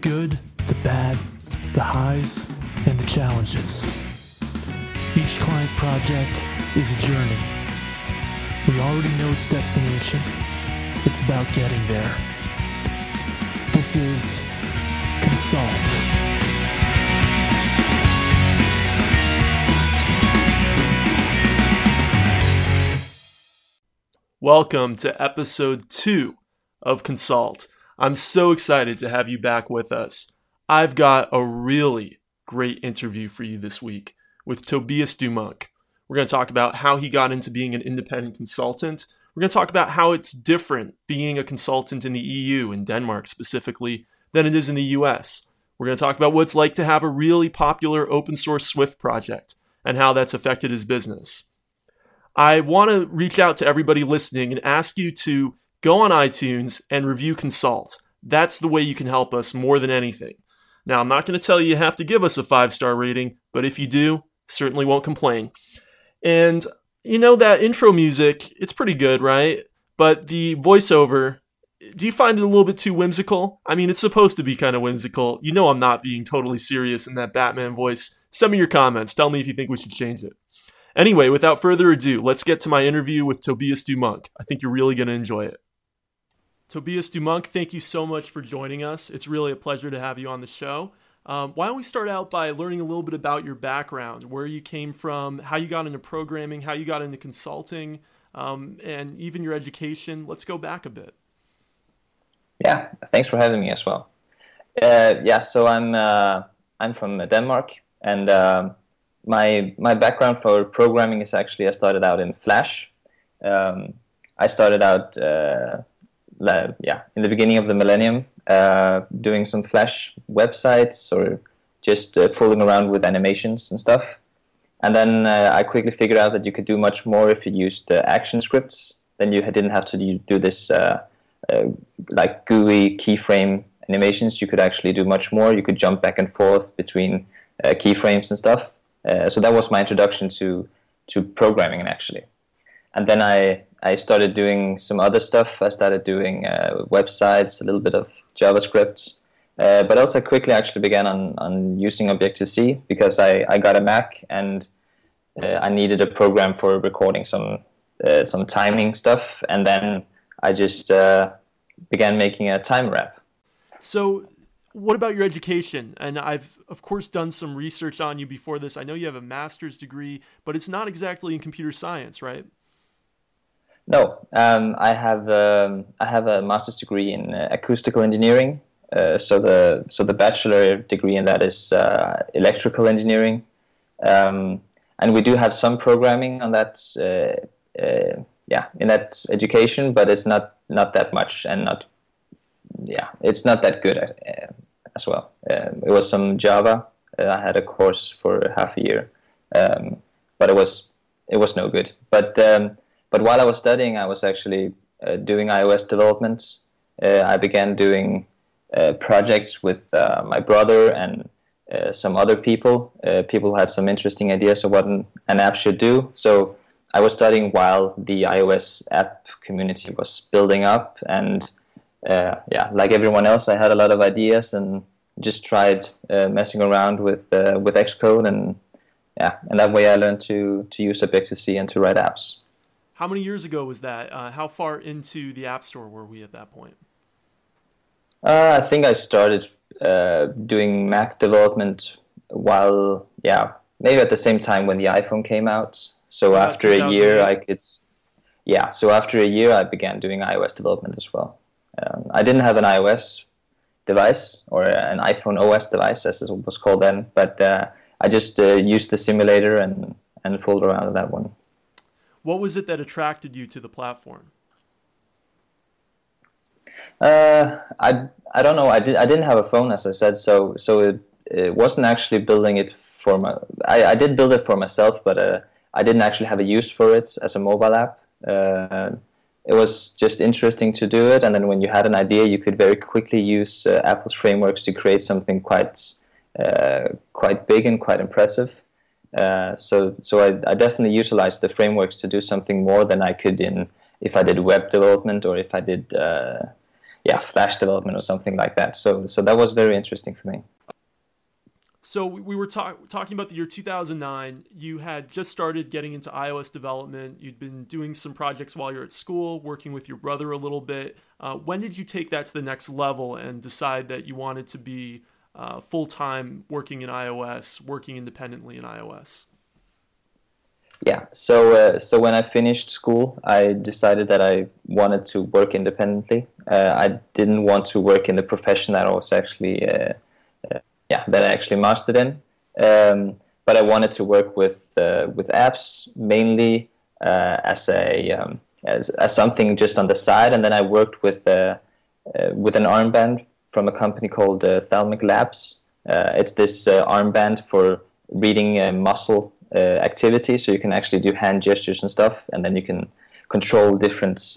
good, the bad, the highs, and the challenges. Each client project is a journey. We already know its destination. It's about getting there. This is Consult. Welcome to episode two of Consult. I'm so excited to have you back with us. I've got a really great interview for you this week with Tobias Due Munk. We're going to talk about how he got into being an independent consultant. We're going to talk about how it's different being a consultant in the EU, in Denmark specifically, than it is in the US. We're going to talk about what it's like to have a really popular open source Swift project and how that's affected his business. I want to reach out to everybody listening and ask you to go on iTunes and review Consult. That's the way you can help us more than anything. Now, I'm not going to tell you you have to give us a five star rating, but if you do, certainly won't complain. And you know that intro music, it's pretty good, right? But the voiceover, do you find it a little bit too whimsical? I mean, it's supposed to be kind of whimsical. You know I'm not being totally serious in that Batman voice. Send me your comments. Tell me if you think we should change it. Anyway, without further ado, let's get to my interview with Tobias Due Munk. I think you're really going to enjoy it. Tobias Due Munk, thank you so much for joining us. It's really a pleasure to have you on the show. Um, why don't we start out by learning a little bit about your background, where you came from, how you got into programming, how you got into consulting, um, and even your education. Let's go back a bit. Yeah, thanks for having me as well. Uh, yeah, so I'm uh, I'm from Denmark, and um, my my background for programming is actually I started out in Flash. Um, I started out uh, yeah in the beginning of the millennium uh, doing some Flash websites or just uh, fooling around with animations and stuff. And then uh, I quickly figured out that you could do much more if you used uh, action scripts. Then you didn't have to do this uh, like GUI keyframe animations. You could actually do much more. You could jump back and forth between keyframes and stuff. Uh, so that was my introduction to to programming actually. And then I I started doing some other stuff. I started doing uh, websites, a little bit of JavaScript, uh, but also quickly actually began on, on using Objective C because I, I got a Mac and uh, I needed a program for recording some uh, some timing stuff, and then I just uh, began making a time wrap. So what about your education? And I've, of course, done some research on you before this. I know you have a master's degree, but it's not exactly in computer science, right? No, um, I have um, I have a master's degree in uh, acoustical engineering. Uh, so the so the bachelor degree in that is uh, electrical engineering, um, and we do have some programming on that. Uh, uh, yeah, in that education, but it's not not that much and not yeah, it's not that good uh, as well. Um, it was some Java. I had a course for half a year, um, but it was it was no good. But um, but while I was studying, I was actually uh, doing iOS development. Uh, I began doing uh, projects with uh, my brother and some other people. people had some interesting ideas of what an, an app should do. So I was studying while the iOS app community was building up and uh, yeah, like everyone else, I had a lot of ideas and just tried uh, messing around with uh, with Xcode and yeah, and that way I learned to to use Objective C and to write apps. How many years ago was that? Uh, how far into the App Store were we at that point? Uh, I think I started uh, doing Mac development while yeah, maybe at the same time when the iPhone came out. So, so after a year, I could yeah. So after a year, I began doing iOS development as well. Um, I didn't have an iOS device or an iPhone OS device, as it was called then, but uh, I just uh, used the simulator and, and fooled around with that one. What was it that attracted you to the platform? Uh, I I don't know. I did I didn't have a phone, as I said, so so it, it wasn't actually building it for my. I, I did build it for myself, but uh, I didn't actually have a use for it as a mobile app. Uh, it was just interesting to do it. And then when you had an idea, you could very quickly use uh, Apple's frameworks to create something quite uh, quite big and quite impressive. Uh, so so I, I, definitely utilized the frameworks to do something more than I could in if I did web development or if I did uh, yeah Flash development or something like that. So so that was very interesting for me. So we were talk- talking about the year 2009. You had just started getting into iOS development. You'd been doing some projects while you're at school, working with your brother a little bit. Uh, when did you take that to the next level and decide that you wanted to be uh, full time working in iOS, working independently in iOS? Yeah, so uh, so when I finished school, I decided that I wanted to work independently. Uh, I didn't want to work in the profession that I was actually uh, yeah that I actually mastered in. Um, but I wanted to work with uh, with apps mainly uh, as a um, as, as something just on the side, and then I worked with uh, uh with an armband from a company called uh, Thalmic Labs. Uh, it's this armband for reading muscle activity, so you can actually do hand gestures and stuff, and then you can control different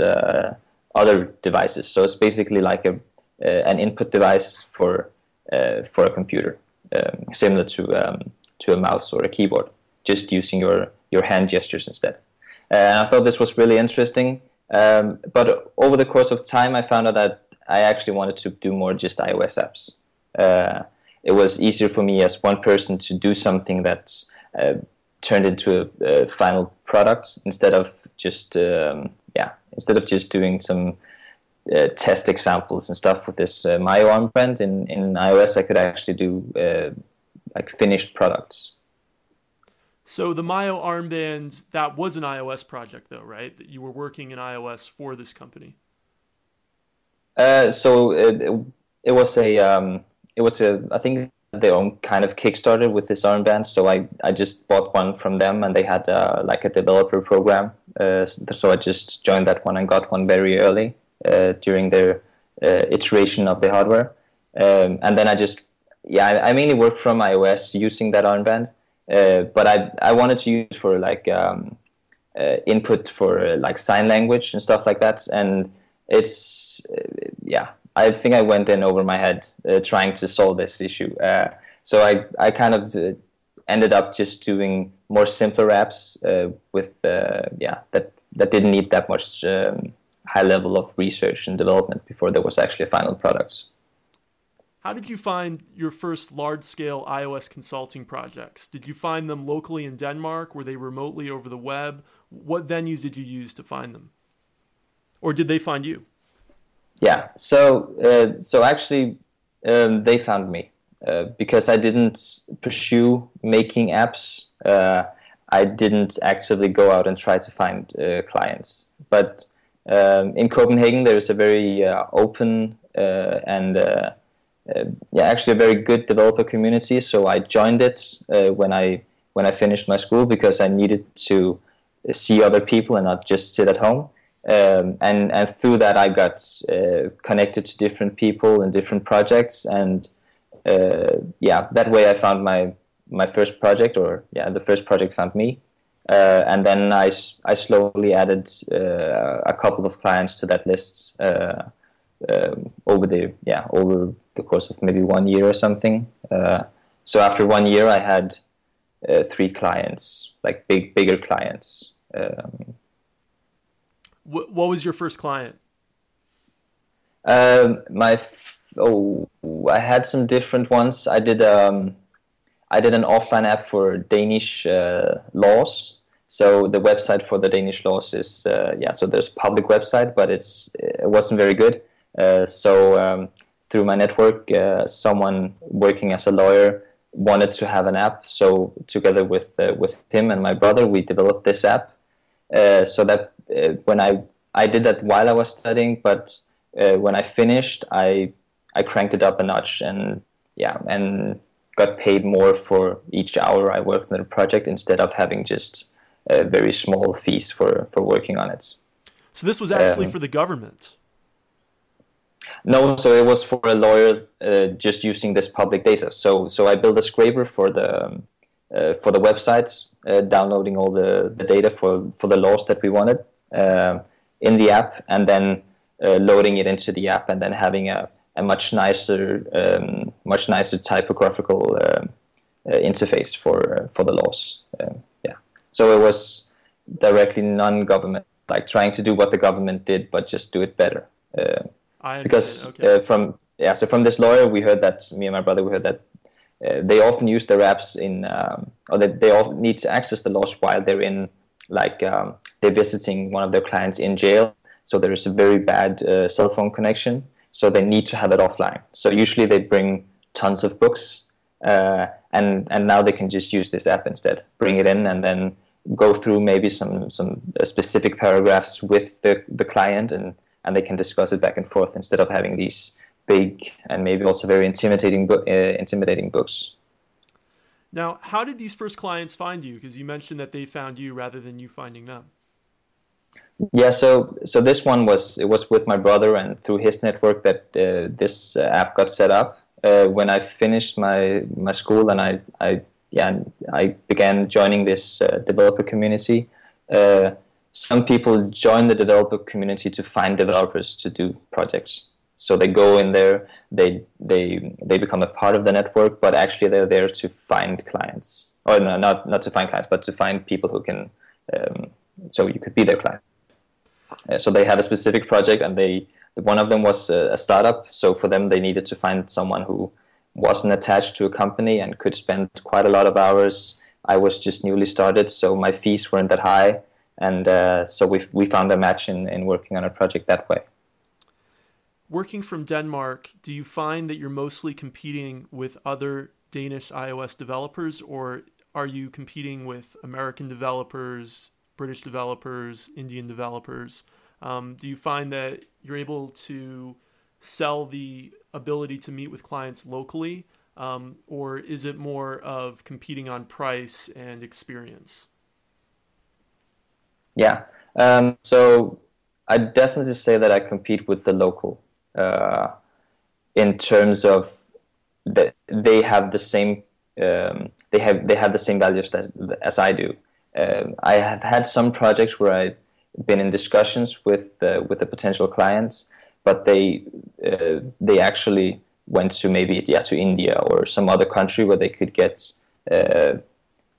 other devices. So it's basically like a an input device for uh, for a computer, um, similar to um, to a mouse or a keyboard, just using your your hand gestures instead. Uh, I thought this was really interesting. Um, but over the course of time, I found out that I actually wanted to do more just iOS apps. Uh, it was easier for me as one person to do something that's uh, turned into a, a, final product instead of just um, yeah instead of just doing some uh, test examples and stuff with this uh, Myo armband in, in iOS, I could actually do uh, like finished products. So the Myo armband that was an iOS project, though, right? That you were working in iOS for this company. Uh, so it, it, was a um, it was a I think their own kind of Kickstarter with this armband. So I, I just bought one from them, and they had uh, like a developer program. Uh, so I just joined that one and got one very early. Uh, during their uh, iteration of the hardware. Um, and then I just, yeah, I, I, mainly worked from iOS using that armband. Uh, but I, I wanted to use for like um, input for like sign language and stuff like that. And it's, yeah, I think I went in over my head uh, trying to solve this issue. Uh, so I, I kind of uh, ended up just doing more simpler apps with yeah that that didn't need that much um, high level of research and development before there was actually final products. How did you find your first large scale iOS consulting projects? Did you find them locally in Denmark? Were they remotely over the web? What venues did you use to find them? Or did they find you? Yeah, so uh, so actually, um, they found me uh, because I didn't pursue making apps. Uh, I didn't actively go out and try to find uh, clients, but um, in Copenhagen, there is a very uh, open uh, and yeah, actually a very good developer community. So I joined it when I when I finished my school because I needed to see other people and not just sit at home. Um, and and through that, I got connected to different people and different projects. And yeah, that way I found my my first project, or yeah, the first project found me. Uh, and then I, I slowly added uh, a couple of clients to that list uh, um, over the yeah over the course of maybe one year or something. Uh, so after one year, I had uh, three clients, like big bigger clients. Um, what, what was your first client? Um, my f- oh, I had some different ones. I did um, I did an offline app for Danish uh, laws. So the website for the Danish laws is uh, yeah. So there's a public website, but it's it wasn't very good. Uh, so um, through my network, uh, someone working as a lawyer wanted to have an app. So together with uh, with him and my brother, we developed this app. Uh, so that when I I did that while I was studying, but when I finished, I I cranked it up a notch and yeah and got paid more for each hour I worked on the project instead of having just uh, very small fees for, for working on it. So this was actually um, for the government. No, so it was for a lawyer uh, just using this public data. So so I built a scraper for the um, uh, for the websites, uh, downloading all the, the data for, for the laws that we wanted um, in the app, and then uh, loading it into the app, and then having a a much nicer, um, much nicer typographical uh, uh, interface for uh, for the laws. Um, yeah, so it was directly non-government, like trying to do what the government did, but just do it better. Uh, I because okay. uh, from yeah, so from this lawyer, we heard that me and my brother, we heard that uh, they often use their apps in, um, or that they often need to access the laws while they're in, like um, they're visiting one of their clients in jail. So there is a very bad uh, cell phone connection, so they need to have it offline. So usually they bring tons of books, uh, and and now they can just use this app instead. Bring it in and then go through maybe some some uh, specific paragraphs with the the client, and and they can discuss it back and forth instead of having these big and maybe also very intimidating uh, intimidating books. Now, how did these first clients find you? Because you mentioned that they found you rather than you finding them. Yeah, so so this one was it was with my brother and through his network that uh, this uh, app got set up. Uh, when I finished my my school and I I yeah I began joining this uh, developer community. Uh, some people join the developer community to find developers to do projects. So they go in there, they they they become a part of the network, but actually they're there to find clients, or no, not not to find clients, but to find people who can. Um, so you could be their client. Uh, so they have a specific project, and they one of them was a, a startup. So for them, they needed to find someone who wasn't attached to a company and could spend quite a lot of hours. I was just newly started, so my fees weren't that high, and uh, so we we found a match in, in working on a project that way working from Denmark, do you find that you're mostly competing with other Danish iOS developers, or are you competing with American developers, British developers, Indian developers? Um, do you find that you're able to sell the ability to meet with clients locally, um, or is it more of competing on price and experience? Yeah. Um, so I definitely say that I compete with the local uh, in terms of that they have the same um, they have they have the same values as, as I do. Uh, I have had some projects where I've been in discussions with uh, with the potential clients, but they uh, they actually went to maybe yeah to India or some other country where they could get uh,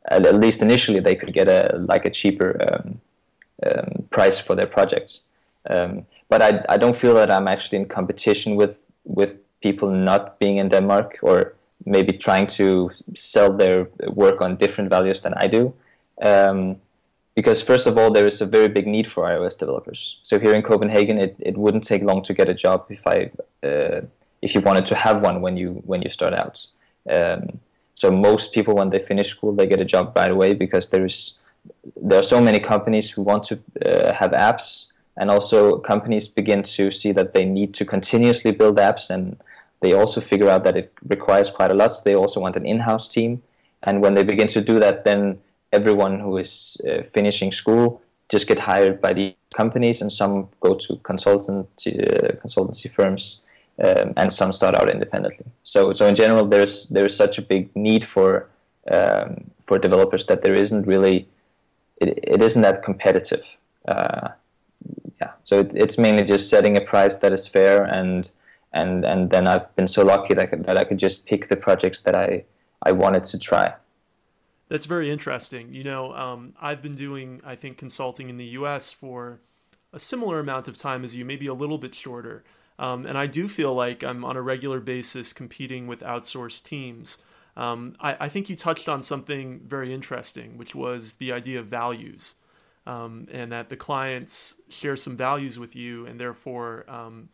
at least initially they could get a like a cheaper um, um, price for their projects. Um, but I, I don't feel that I'm actually in competition with with people not being in Denmark or maybe trying to sell their work on different values than I do. Um, because first of all, there is a very big need for iOS developers. So here in Copenhagen, it, it wouldn't take long to get a job if I uh, if you wanted to have one when you when you start out. Um, so most people, when they finish school, they get a job right away because there is there are so many companies who want to uh, have apps and also companies begin to see that they need to continuously build apps and they also figure out that it requires quite a lot. So they also want an in-house team. And when they begin to do that then everyone who is uh, finishing school just get hired by the companies and some go to consultancy uh, consultancy firms um, and some start out independently. So so in general there's there's such a big need for um, for developers that there isn't really it, it isn't that competitive uh, yeah, so it, it's mainly just setting a price that is fair, and and and then I've been so lucky that I could, that I could just pick the projects that I I wanted to try. That's very interesting. You know, um, I've been doing I think consulting in the U.S. for a similar amount of time as you, maybe a little bit shorter. Um, and I do feel like I'm on a regular basis competing with outsourced teams. Um, I, I, think you touched on something very interesting, which was the idea of values um, and that the clients share some values with you, and therefore, um,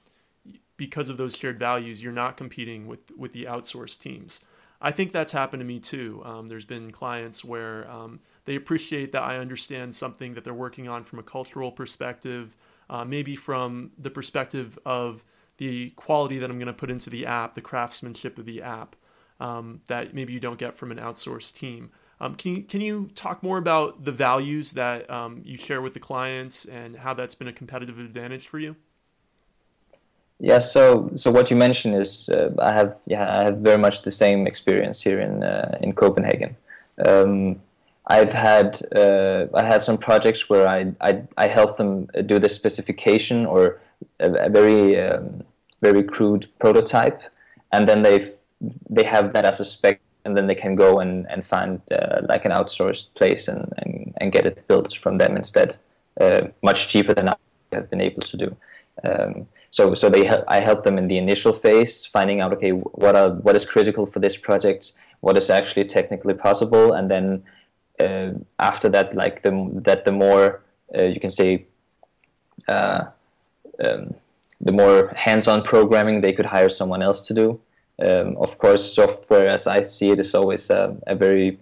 because of those shared values, you're not competing with with the outsourced teams. I think that's happened to me too. Um, there's been clients where um, they appreciate that I understand something that they're working on from a cultural perspective, uh, maybe from the perspective of the quality that I'm going to put into the app, the craftsmanship of the app, um, that maybe you don't get from an outsourced team. Um, can you can you talk more about the values that um, you share with the clients and how that's been a competitive advantage for you? Yeah, so so what you mentioned is uh, I have yeah I have very much the same experience here in uh, in Copenhagen. Um, I've had uh, I had some projects where I I, I helped them do the specification or a, a very um, very crude prototype, and then they they have that as a spec and then they can go and, and find uh, like an outsourced place and, and, and get it built from them instead, uh, much cheaper than I have been able to do. Um, so so they I help them in the initial phase, finding out okay what are what is critical for this project, what is actually technically possible, and then uh, after that, like the that the more uh, you can say. Uh, um, the more hands-on programming they could hire someone else to do. Um, of course, software, as I see it, is always a, a very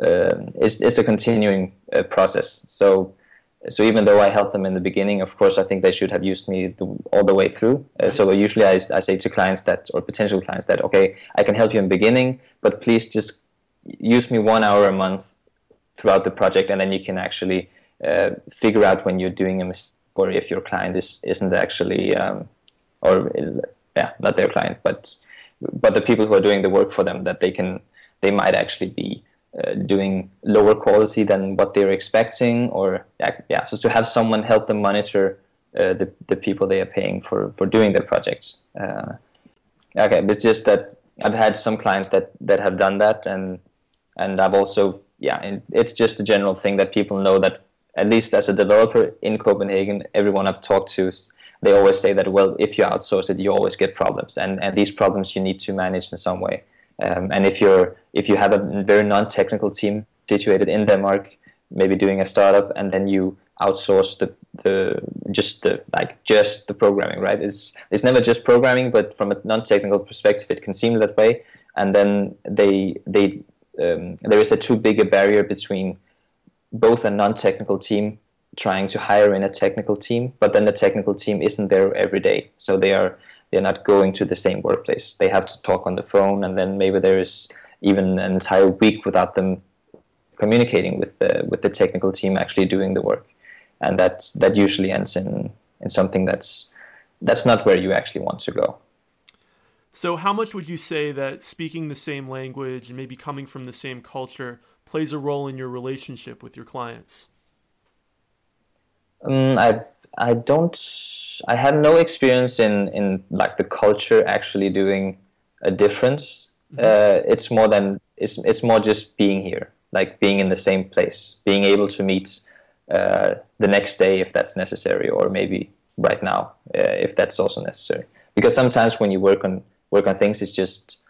uh, it's, it's a continuing uh, process. So so even though I helped them in the beginning, of course, I think they should have used me the, all the way through. Uh, so usually I, I say to clients that, or potential clients that, okay, I can help you in the beginning, but please just use me one hour a month throughout the project, and then you can actually uh, figure out when you're doing a mistake or if your client is isn't actually, um, or yeah, not their client, but but the people who are doing the work for them, that they can they might actually be uh, doing lower quality than what they're expecting, or yeah, so to have someone help them monitor uh, the the people they are paying for for doing their projects. Uh, okay, it's just that I've had some clients that that have done that, and and I've also yeah, it's just a general thing that people know that at least as a developer in Copenhagen, everyone I've talked to they always say that well, if you outsource it, you always get problems, and and these problems you need to manage in some way. Um, and if you're if you have a very non-technical team situated in Denmark, maybe doing a startup, and then you outsource the the just the like just the programming, right? It's it's never just programming, but from a non-technical perspective, it can seem that way. And then they they um, there is a too big a barrier between both a non-technical team trying to hire in a technical team, but then the technical team isn't there every day, so they are they're not going to the same workplace. They have to talk on the phone, and then maybe there is even an entire week without them communicating with the with the technical team actually doing the work, and that that usually ends in in something that's that's not where you actually want to go. So, how much would you say that speaking the same language and maybe coming from the same culture plays a role in your relationship with your clients? Um, I I don't I had no experience in in like the culture actually doing a difference. Mm-hmm. Uh, it's more than it's it's more just being here, like being in the same place, being able to meet uh, the next day if that's necessary, or maybe right now uh, if that's also necessary. Because sometimes when you work on work on things, it's just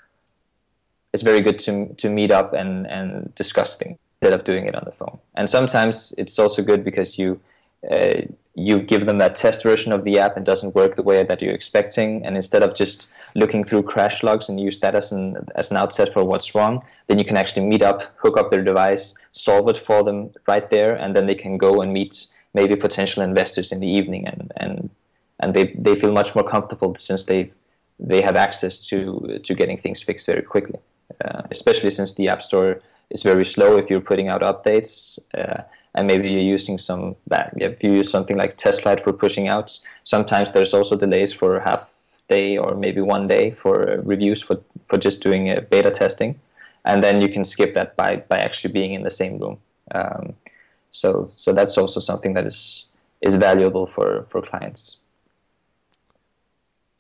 it's very good to to meet up and and discuss things instead of doing it on the phone. And sometimes it's also good because you uh, you give them that test version of the app and doesn't work the way that you're expecting and instead of just looking through crash logs and use that as an as an outset for what's wrong then you can actually meet up hook up their device solve it for them right there and then they can go and meet maybe potential investors in the evening and and and they, they feel much more comfortable since they they have access to to getting things fixed very quickly. Uh, especially since the app store is very slow if you're putting out updates. Uh, and maybe you're using some that if you use something like TestFlight for pushing out, sometimes there's also delays for half day or maybe one day for reviews for for just doing uh, beta testing, and then you can skip that by by actually being in the same room. Um, so so that's also something that is is valuable for for clients.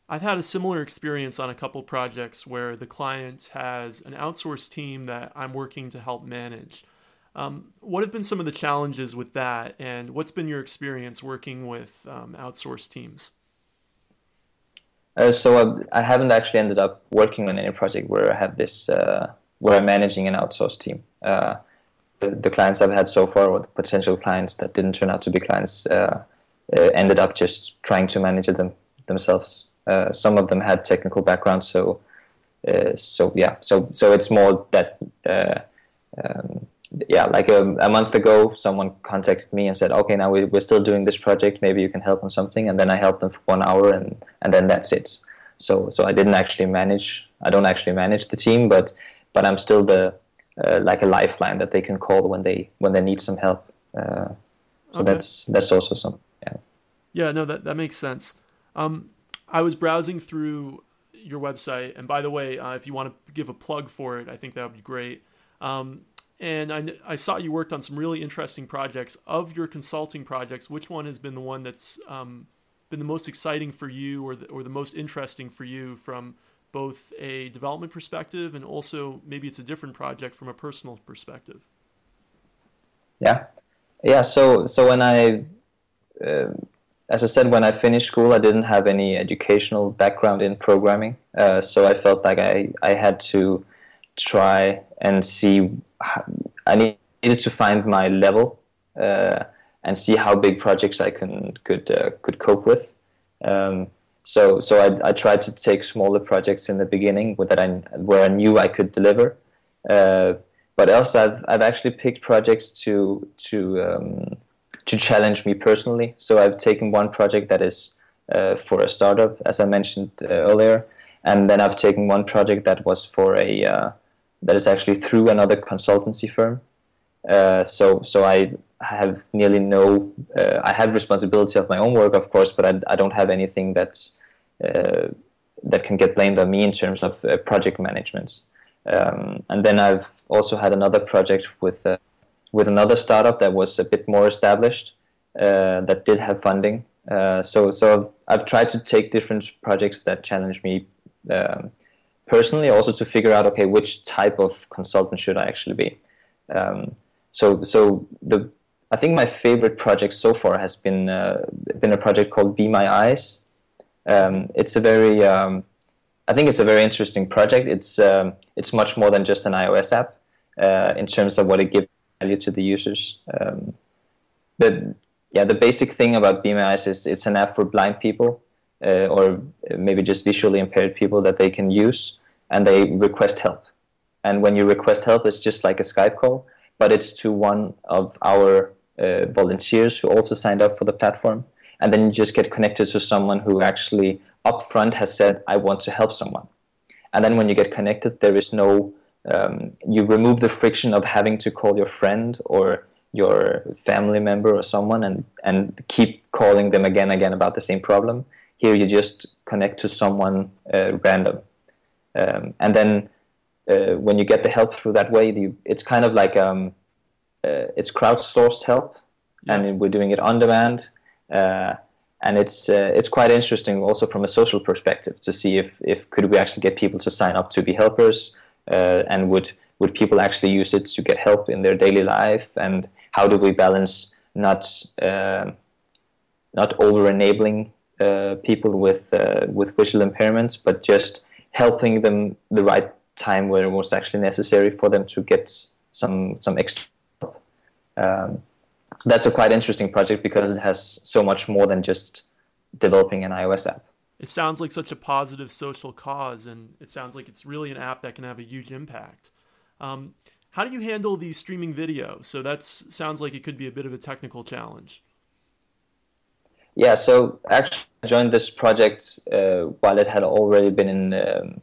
I've had a similar experience on a couple projects where the client has an outsourced team that I'm working to help manage. Um, what have been some of the challenges with that, and what's been your experience working with um, outsourced teams? Uh, so uh, I haven't actually ended up working on any project where I have this, uh, where I'm managing an outsourced team. Uh, the, the, clients I've had so far, or the potential clients that didn't turn out to be clients, uh, uh, ended up just trying to manage them themselves. some of them had technical backgrounds, so so yeah, so so it's more that. Um, yeah, like a, a, month ago, someone contacted me and said, "Okay, now we, we're still doing this project. Maybe you can help on something." And then I helped them for one hour, and and then that's it. So so I didn't actually manage. I don't actually manage the team, but but I'm still the uh, like a lifeline that they can call when they when they need some help. Uh, so okay. that's that's also some yeah. Yeah, no, that that makes sense. Um, I was browsing through your website, and by the way, uh, if you want to give a plug for it, I think that would be great. Um, and I, I saw you worked on some really interesting projects. Of your consulting projects, which one has been the one that's um, been the most exciting for you, or the, or the most interesting for you from both a development perspective and also maybe it's a different project from a personal perspective? Yeah, yeah. So so when I uh, as I said, when I finished school, I didn't have any educational background in programming, uh, so I felt like I, I had to try and see. I needed to find my level uh, and see how big projects I can could uh, could cope with. Um, so so I, I tried to take smaller projects in the beginning that I where I knew I could deliver. Uh, but else, I've I've actually picked projects to to um, to challenge me personally. So I've taken one project that is uh, for a startup, as I mentioned uh, earlier, and then I've taken one project that was for a uh, that is actually through another consultancy firm. Uh, so so I have nearly no uh, I have responsibility of my own work, of course, but I, I don't have anything that's uh, that can get blamed on me in terms of project management. Um, and then I've also had another project with with another startup that was a bit more established uh, that did have funding. Uh, so so I've, tried to take different projects that challenge me um, personally, also to figure out okay which type of consultant should I actually be. Um, so so the I think my favorite project so far has been uh, been a project called Be My Eyes. Um, it's a very um, I think it's a very interesting project. It's um, it's much more than just an iOS app uh, in terms of what it gives value to the users. Um, the yeah, the basic thing about Be My Eyes is it's an app for blind people uh, or maybe just visually impaired people that they can use, and they request help. And when you request help, it's just like a Skype call, but it's to one of our uh, volunteers who also signed up for the platform, and then you just get connected to someone who actually upfront has said, "I want to help someone." And then when you get connected, there is no um, you remove the friction of having to call your friend or your family member or someone and, and keep calling them again and again about the same problem. Here you just connect to someone uh, random. Um, and then uh, when you get the help through that way, you, it's kind of like um, uh, it's crowdsourced help, yeah. and we're doing it on demand. Uh, and it's uh, it's quite interesting also from a social perspective to see if, if could we actually get people to sign up to be helpers uh, and would would people actually use it to get help in their daily life and how do we balance not uh, not over enabling uh, people with uh, with visual impairments but just helping them the right time where it was actually necessary for them to get some some extra help. Um, so that's a quite interesting project because it has so much more than just developing an iOS app it sounds like such a positive social cause, and it sounds like it's really an app that can have a huge impact. Um, how do you handle the streaming video? So that sounds like it could be a bit of a technical challenge. Yeah, so actually, I joined this project uh, while it had already been in um,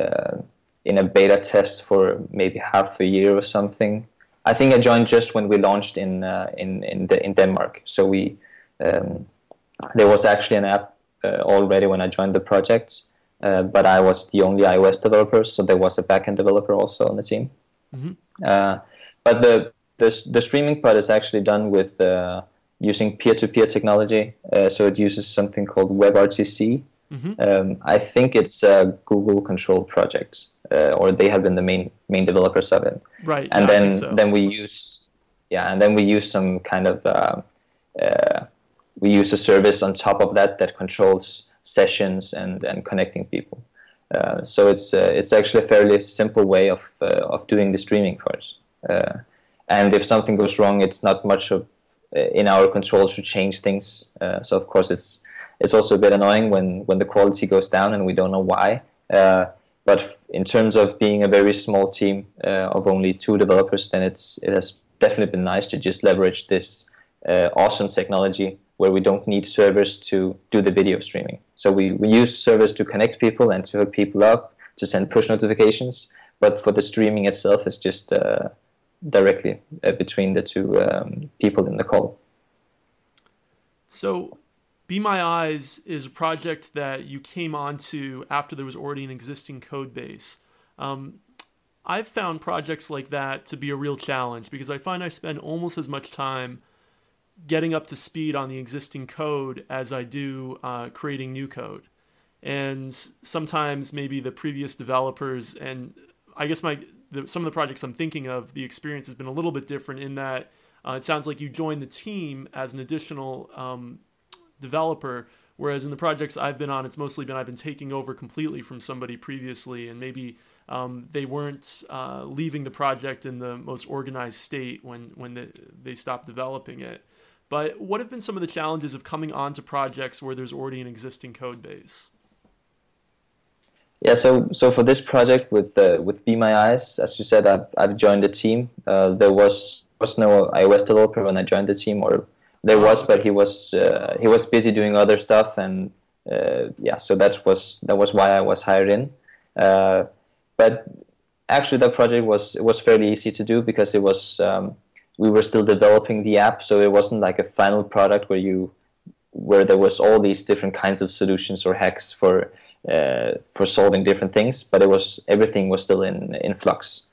uh, in a beta test for maybe half a year or something. I think I joined just when we launched in uh, in in, in Denmark. So we um, there was actually an app uh, already when I joined the project, uh, but I was the only iOS developer, so there was a backend developer also on the team. Mm-hmm. Uh, but the, the the streaming part is actually done with using peer-to-peer technology. so it uses something called WebRTC. Mm-hmm. Um, I think it's a Google-controlled project, uh, or they have been the main main developers of it. Right. And then so. then we use yeah, and then we use some kind of uh, uh, we use a service on top of that that controls sessions and, and connecting people. Uh, so it's uh, it's actually a fairly simple way of uh, of doing the streaming part. Uh, and if something goes wrong, it's not much of uh, in our control to change things. Uh, so of course it's it's also a bit annoying when when the quality goes down and we don't know why. but in terms of being a very small team of only two developers, then it's it has definitely been nice to just leverage this awesome technology where we don't need servers to do the video streaming. So we, we use servers to connect people and to hook people up, to send push notifications, but for the streaming itself, it's just uh, directly uh, between the two um, people in the call. So, Be My Eyes is a project that you came onto after there was already an existing code base. Um, I've found projects like that to be a real challenge because I find I spend almost as much time getting up to speed on the existing code as I do uh, creating new code. And sometimes maybe the previous developers and I guess my the, some of the projects I'm thinking of, the experience has been a little bit different in that uh, it sounds like you joined the team as an additional um, developer. Whereas in the projects I've been on, it's mostly been I've been taking over completely from somebody previously, and maybe um, they weren't uh, leaving the project in the most organized state when when they, they stopped developing it. But what have been some of the challenges of coming onto projects where there's already an existing code base? Yeah, so so for this project with uh, with Be My Eyes, as you said, I've I've joined the team. Uh, there was was no iOS developer when I joined the team, or there was, but he was uh, he was busy doing other stuff, and uh, yeah, so that was that was why I was hired in. Uh, but actually, that project was was fairly easy to do because it was um, we were still developing the app, so it wasn't like a final product where you where there was all these different kinds of solutions or hacks for for solving different things, but it was everything was still in in flux.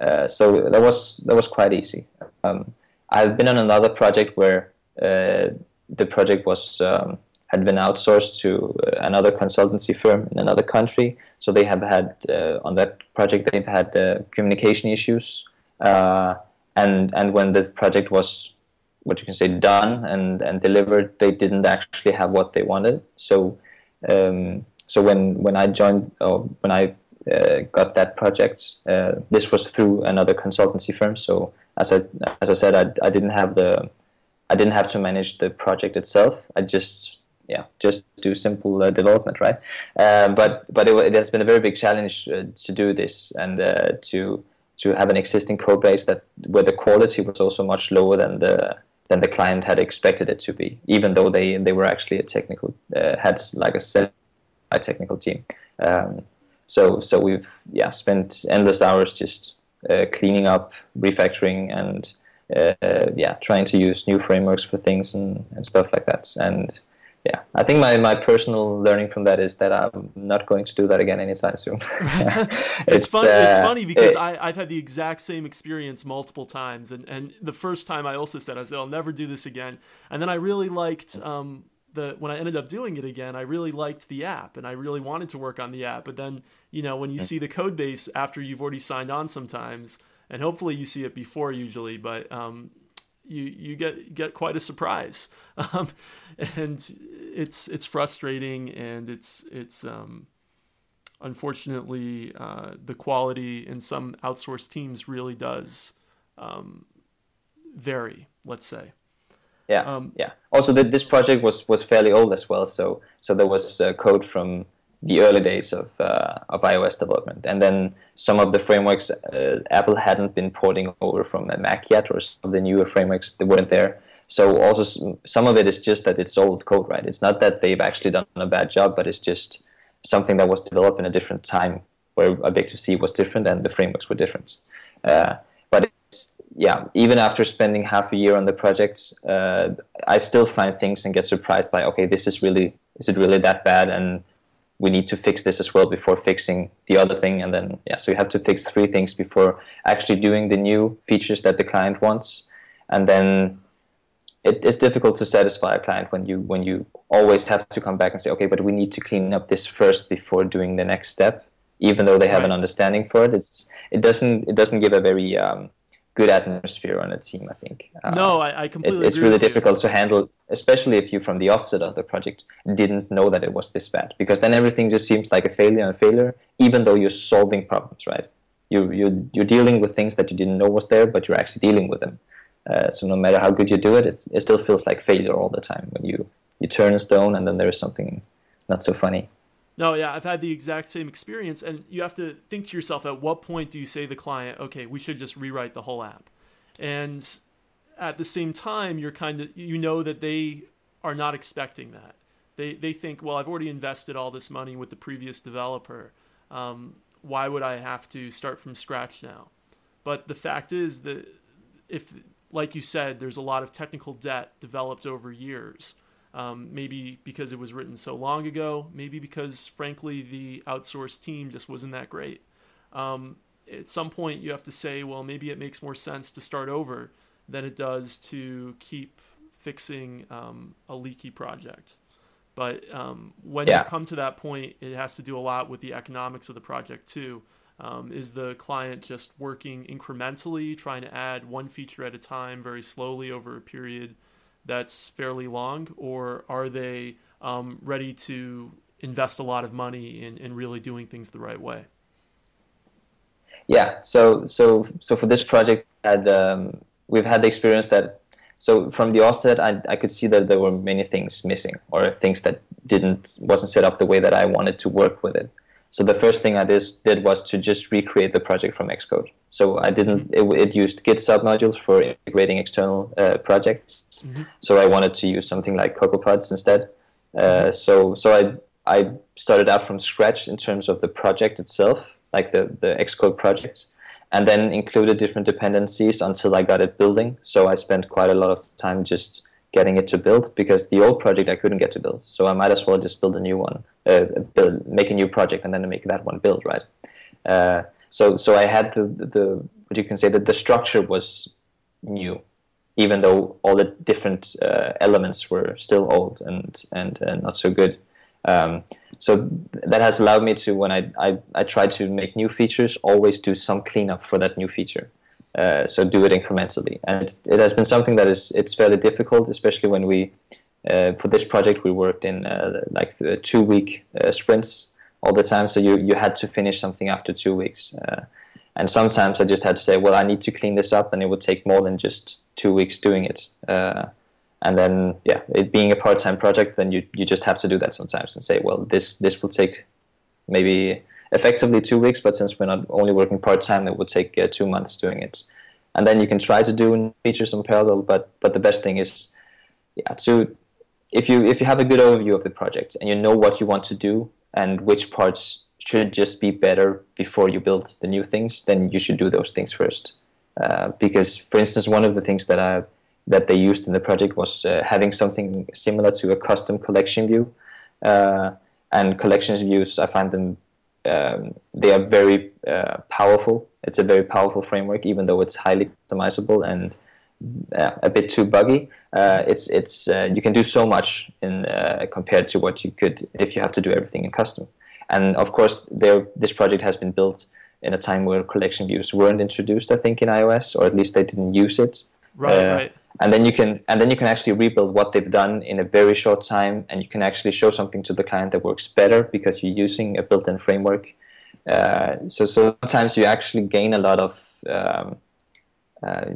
Uh, so that was that was quite easy. Um, I've been on another project where uh, the project was um, had been outsourced to another consultancy firm in another country. So they have had uh, on that project they've had uh, communication issues, and and when the project was what you can say done and and delivered, they didn't actually have what they wanted. So um, so when when I joined or when I uh, got that project, uh, this was through another consultancy firm. So as I as I said, I, I didn't have the I didn't have to manage the project itself. I just yeah just do simple uh, development, right? Uh, but but it, it, has been a very big challenge uh, to do this and uh, to to have an existing code base that where the quality was also much lower than the than the client had expected it to be, even though they they were actually a technical had like a set technical team. Um, so so we've yeah spent endless hours just uh, cleaning up, refactoring, and uh, yeah trying to use new frameworks for things and, and stuff like that. And yeah, I think my, my personal learning from that is that I'm not going to do that again anytime soon. it's, it's, fun, uh, it's funny because it, I, I've had the exact same experience multiple times. And, and the first time I also said, I said, I'll never do this again. And then I really liked um, the when I ended up doing it again, I really liked the app and I really wanted to work on the app. But then, you know, when you see the code base after you've already signed on sometimes, and hopefully you see it before usually, but um, you you get get quite a surprise, um, and it's it's frustrating and it's it's um, unfortunately uh, the quality in some outsourced teams really does um, vary. Let's say. Yeah, um, yeah. Also, the, this project was was fairly old as well, so so there was uh, code from the early days of uh, of iOS development, and then some of the frameworks uh, Apple hadn't been porting over from Mac yet, or some of the newer frameworks they weren't there. So also some of it is just that it's old code, right? It's not that they've actually done a bad job, but it's just something that was developed in a different time where Objective C was different and the frameworks were different. Uh, yeah, even after spending half a year on the project, uh, I still find things and get surprised by okay, this is really is it really that bad, and we need to fix this as well before fixing the other thing, and then yeah, so you have to fix three things before actually doing the new features that the client wants, and then it, it's difficult to satisfy a client when you when you always have to come back and say okay, but we need to clean up this first before doing the next step, even though they have right. an understanding for it. It's it doesn't it doesn't give a very um, good atmosphere on a team. I think. Uh, no, I, I completely. It, it's really difficult you. to handle, especially if you, from the offset of the project, didn't know that it was this bad, because then everything just seems like a failure and failure, even though you're solving problems, right? You you you're dealing with things that you didn't know was there, but you're actually dealing with them. Uh, so no matter how good you do it, it, it still feels like failure all the time when you you turn a stone and then there is something not so funny. No, yeah, I've had the exact same experience, and you have to think to yourself: at what point do you say the client, "Okay, we should just rewrite the whole app," and at the same time, you're kind of you know that they are not expecting that. They they think, well, I've already invested all this money with the previous developer. Um, why would I have to start from scratch now? But the fact is that if, like you said, there's a lot of technical debt developed over years um, maybe because it was written so long ago, maybe because, frankly, the outsourced team just wasn't that great. Um, at some point, you have to say, well, maybe it makes more sense to start over than it does to keep fixing um, a leaky project. But um, when yeah. you come to that point, it has to do a lot with the economics of the project, too. Um, is the client just working incrementally, trying to add one feature at a time very slowly over a period? That's fairly long, or are they um, ready to invest a lot of money in, in really doing things the right way? Yeah, so so so for this project, had, um, we've had the experience that so from the offset, I, I could see that there were many things missing or things that didn't wasn't set up the way that I wanted to work with it. So the first thing I did, did was to just recreate the project from Xcode. So I didn't. It, it used Git submodules for integrating external uh, projects. Mm-hmm. So I wanted to use something like CocoaPods instead. Uh, so so I I started out from scratch in terms of the project itself, like the the Xcode projects, and then included different dependencies until I got it building. So I spent quite a lot of time just getting it to build because the old project I couldn't get to build. So I might as well just build a new one, uh, build, make a new project, and then make that one build, right? Uh, so so I had the the what you can say that the structure was new, even though all the different uh, elements were still old and and uh, not so good. Um, so that has allowed me to when I, I I try to make new features, always do some cleanup for that new feature. Uh, so do it incrementally, and it, it, has been something that is it's fairly difficult, especially when we uh, for this project we worked in uh, like two week uh, sprints all the time. So you you had to finish something after two weeks, uh, and sometimes I just had to say, well, I need to clean this up, and it would take more than just two weeks doing it. and then yeah, it being a part time project, then you you just have to do that sometimes and say, well, this this will take maybe effectively two weeks, but since we're not only working part time, it would take uh, two months doing it. And then you can try to do features in parallel, but but the best thing is, yeah, to if you if you have a good overview of the project and you know what you want to do and which parts should just be better before you build the new things, then you should do those things first. Uh, because, for instance, one of the things that I that they used in the project was uh, having something similar to a custom collection view. Uh, and collections views, I find them um, they are very uh, powerful. It's a very powerful framework, even though it's highly customizable and uh, a bit too buggy. Uh, it's it's uh, you can do so much in uh, compared to what you could if you have to do everything in custom. And of course, there this project has been built in a time where collection views weren't introduced. I think in iOS, or at least they didn't use it. Right, uh, right and then you can and then you can actually rebuild what they've done in a very short time and you can actually show something to the client that works better because you're using a built-in framework uh, so, so sometimes you actually gain a lot of um, uh,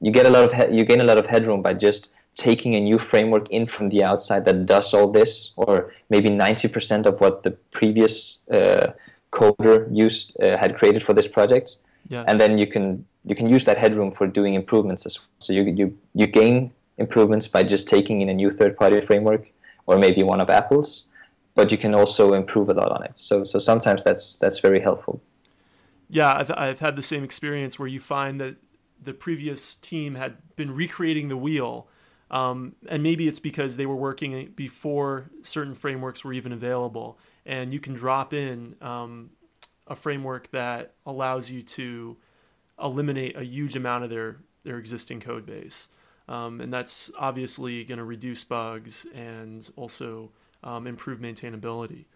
you get a lot of he- you gain a lot of headroom by just taking a new framework in from the outside that does all this or maybe 90% of what the previous uh, coder used uh, had created for this project yes. and then you can you can use that headroom for doing improvements as well. So you, you, you gain improvements by just taking in a new third-party framework or maybe one of Apple's, but you can also improve a lot on it. So, so sometimes that's, that's very helpful. Yeah, I've, I've had the same experience where you find that the previous team had been recreating the wheel. Um, and maybe it's because they were working before certain frameworks were even available. And you can drop in um, a framework that allows you to eliminate a huge amount of their their existing code base. Um, and that's obviously going to reduce bugs and also um, improve maintainability.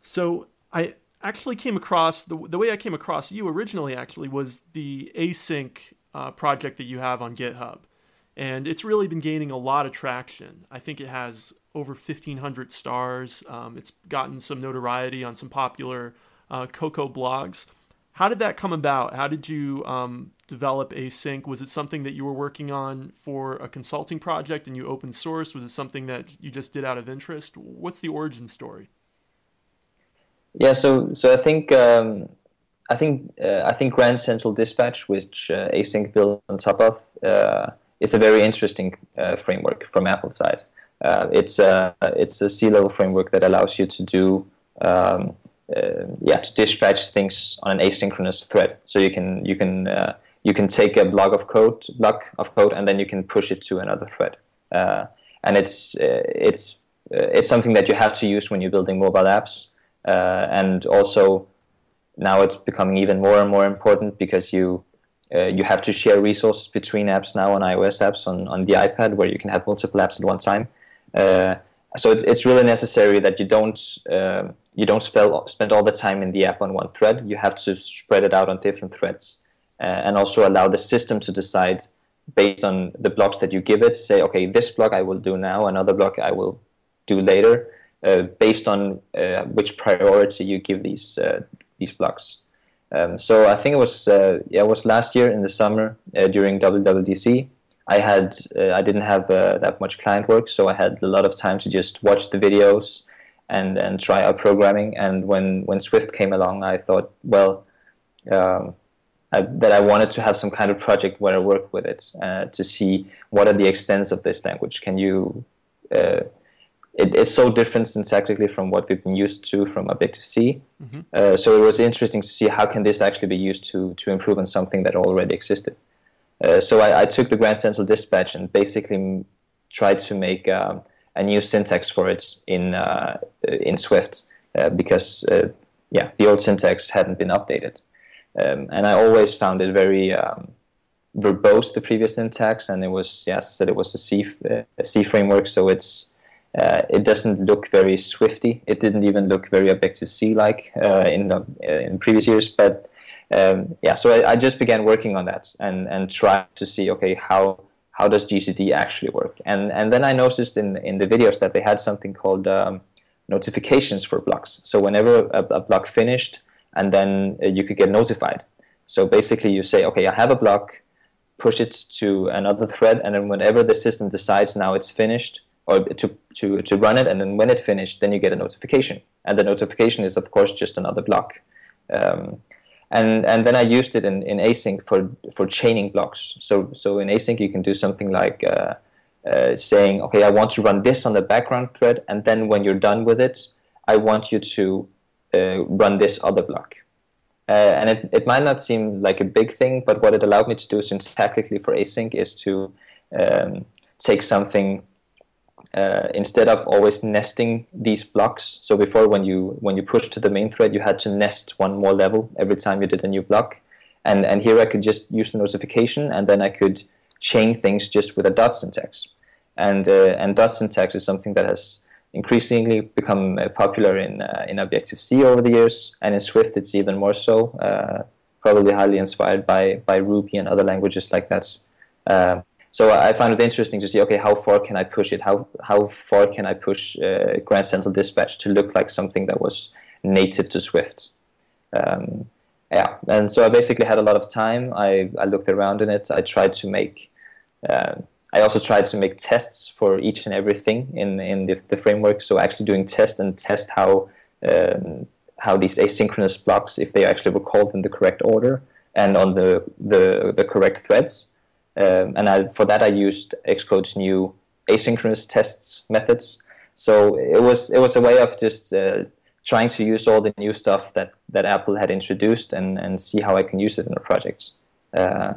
So I actually came across the, the way I came across you originally actually was the async uh, project that you have on GitHub. And it's really been gaining a lot of traction. I think it has over 1,500 stars. Um, it's gotten some notoriety on some popular uh, Cocoa blogs. How did that come about? How did you um, develop Async? Was it something that you were working on for a consulting project and you open source? Was it something that you just did out of interest? What's the origin story? Yeah, so so I think um, I think uh, I think Grand Central Dispatch, which uh, Async builds on top of, uh, is a very interesting uh, framework from Apple's side. Uh, it's a it's a C-level framework that allows you to do um, uh, yeah to dispatch things on an asynchronous thread. So you can you can uh, you can take a block of code block of code and then you can push it to another thread. Uh, and it's it's it's something that you have to use when you're building mobile apps. and also now it's becoming even more and more important because you uh, you have to share resources between apps now on iOS apps on, on the iPad where you can have multiple apps at one time. Uh, so it's, it's really necessary that you don't uh, you don't spell, spend all the time in the app on one thread. You have to spread it out on different threads, uh, and also allow the system to decide based on the blocks that you give it. Say, okay, this block I will do now, another block I will do later, uh, based on uh, which priority you give these uh, these blocks. Um, so I think it was uh, yeah it was last year in the summer uh, during WWDC. I had I didn't have that much client work, so I had a lot of time to just watch the videos and and try out programming. And when when Swift came along, I thought, well. Um, I, that I wanted to have some kind of project where I work with it uh, to see what are the extents of this language. Can you? Uh, it, it's so different syntactically from what we've been used to from Objective C. Mm-hmm. Uh, so it was interesting to see how can this actually be used to to improve on something that already existed. Uh, so I, I, took the Grand Central Dispatch and basically tried to make um, a new syntax for it in uh, in Swift uh, because yeah the old syntax hadn't been updated. Um, and I always found it very um, verbose, the previous syntax, and it was, yeah, I said, it was a C, a C framework, so it's uh, it doesn't look very Swifty. It didn't even look very Objective C like uh, in the, uh, in previous years. But um, yeah, so I, I, just began working on that and and tried to see okay how how does GCD actually work. And and then I noticed in in the videos that they had something called um, notifications for blocks. So whenever a, a block finished, and then uh, you could get notified. So basically, you say, okay, I have a block, push it to another thread, and then whenever the system decides now it's finished, or to, to, to run it, and then when it finished, then you get a notification. And the notification is, of course, just another block. Um, and and then I used it in, in async for for chaining blocks. So so in async you can do something like uh, uh, saying, okay, I want to run this on the background thread, and then when you're done with it, I want you to uh, run this other block. Uh, and it, it might not seem like a big thing, but what it allowed me to do syntactically for async is to um, take something uh, instead of always nesting these blocks. So before, when you when you push to the main thread, you had to nest one more level every time you did a new block. And and here I could just use the notification, and then I could chain things just with a dot syntax. And uh, and dot syntax is something that has increasingly become uh, popular in uh, in Objective C over the years, and in Swift it's even more so. Uh, probably highly inspired by by Ruby and other languages like that. So I found it interesting to see, okay, how far can I push it? How how far can I push uh, Grand Central Dispatch to look like something that was native to Swift? Um, yeah, and so I basically had a lot of time. I, I looked around in it. I tried to make uh, I also tried to make tests for each and everything in in the, the framework. So actually doing test and test how um, how these asynchronous blocks, if they actually were called in the correct order and on the the, the correct threads. Um, and I, for that, I used Xcode's new asynchronous tests methods. So it was it was a way of just uh, trying to use all the new stuff that, that Apple had introduced and, and see how I can use it in a project. Uh,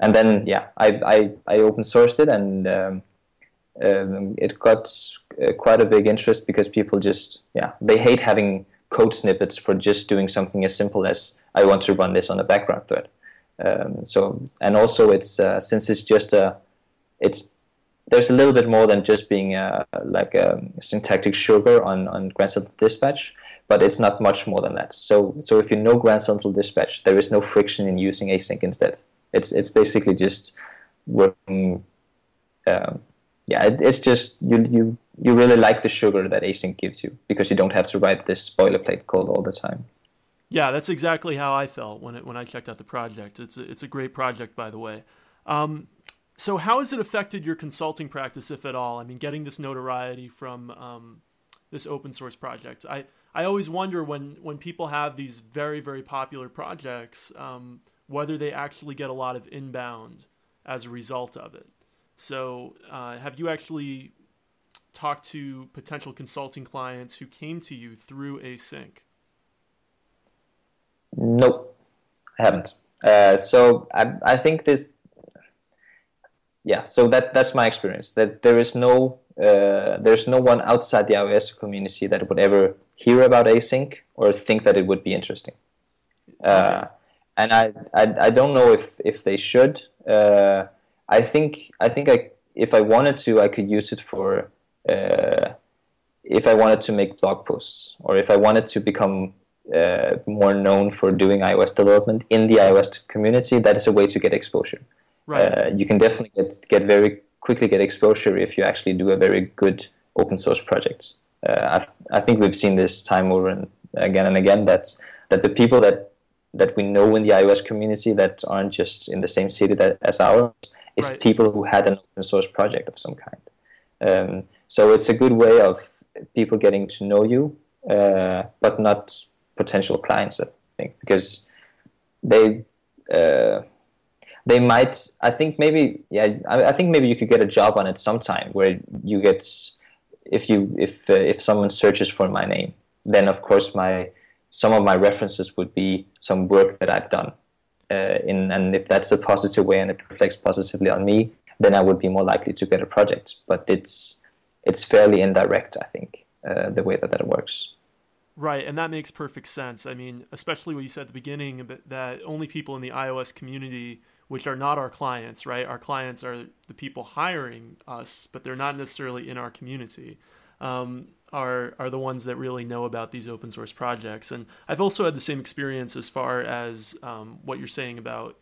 and then yeah, I I, I open sourced it and um, um, it got uh, quite a big interest because people just yeah they hate having code snippets for just doing something as simple as I want to run this on a background thread. Um, so and also it's uh, since it's just a it's there's a little bit more than just being a, like a syntactic sugar on, on Grand Central Dispatch, but it's not much more than that. So so if you know Grand Central Dispatch, there is no friction in using async instead. It's it's basically just working. Um, yeah, it, it's just you you you really like the sugar that async gives you because you don't have to write this boilerplate code all the time. Yeah, that's exactly how I felt when it when I checked out the project. It's a, it's a great project, by the way. Um, so, how has it affected your consulting practice, if at all? I mean, getting this notoriety from um, this open source project. I I always wonder when when people have these very very popular projects. Um, whether they actually get a lot of inbound as a result of it. So, uh, have you actually talked to potential consulting clients who came to you through Async? Nope, I haven't. Uh, so I, I think this, yeah. So that that's my experience. That there is no uh, there's no one outside the iOS community that would ever hear about async or think that it would be interesting. Uh, okay and I, I, I don't know if, if they should. Uh, I think I think I if I wanted to, I could use it for uh, if I wanted to make blog posts or if I wanted to become uh, more known for doing iOS development in the iOS community. That is a way to get exposure. Right. Uh, you can definitely get get very quickly get exposure if you actually do a very good open source project. Uh, I, I think we've seen this time over and again and again that that the people that that we know in the iOS community that aren't just in the same city that, as ours is right. people who had an open source project of some kind. Um, so it's a good way of people getting to know you, uh, but not potential clients. I think because they uh, they might. I think maybe yeah. I, I, think maybe you could get a job on it sometime where you get if you if uh, if someone searches for my name, then of course my some of my references would be some work that I've done. Uh, in, and if that's a positive way and it reflects positively on me, then I would be more likely to get a project. But it's it's fairly indirect, I think, uh, the way that that works. Right, and that makes perfect sense. I mean, especially what you said at the beginning that only people in the iOS community, which are not our clients, right? Our clients are the people hiring us, but they're not necessarily in our community. Um, are are the ones that really know about these open source projects. And I've also had the same experience as far as um, what you're saying about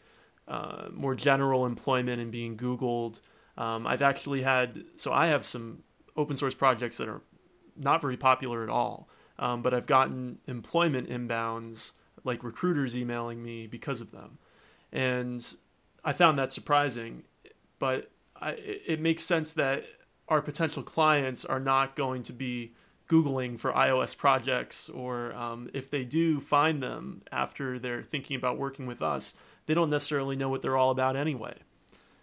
uh, more general employment and being Googled. Um, I've actually had so I have some open source projects that are not very popular at all um, but I've gotten employment inbounds, like recruiters emailing me because of them. And I found that surprising, but I, it makes sense that our potential clients are not going to be Googling for iOS projects, or um, if they do find them after they're thinking about working with us, they don't necessarily know what they're all about anyway.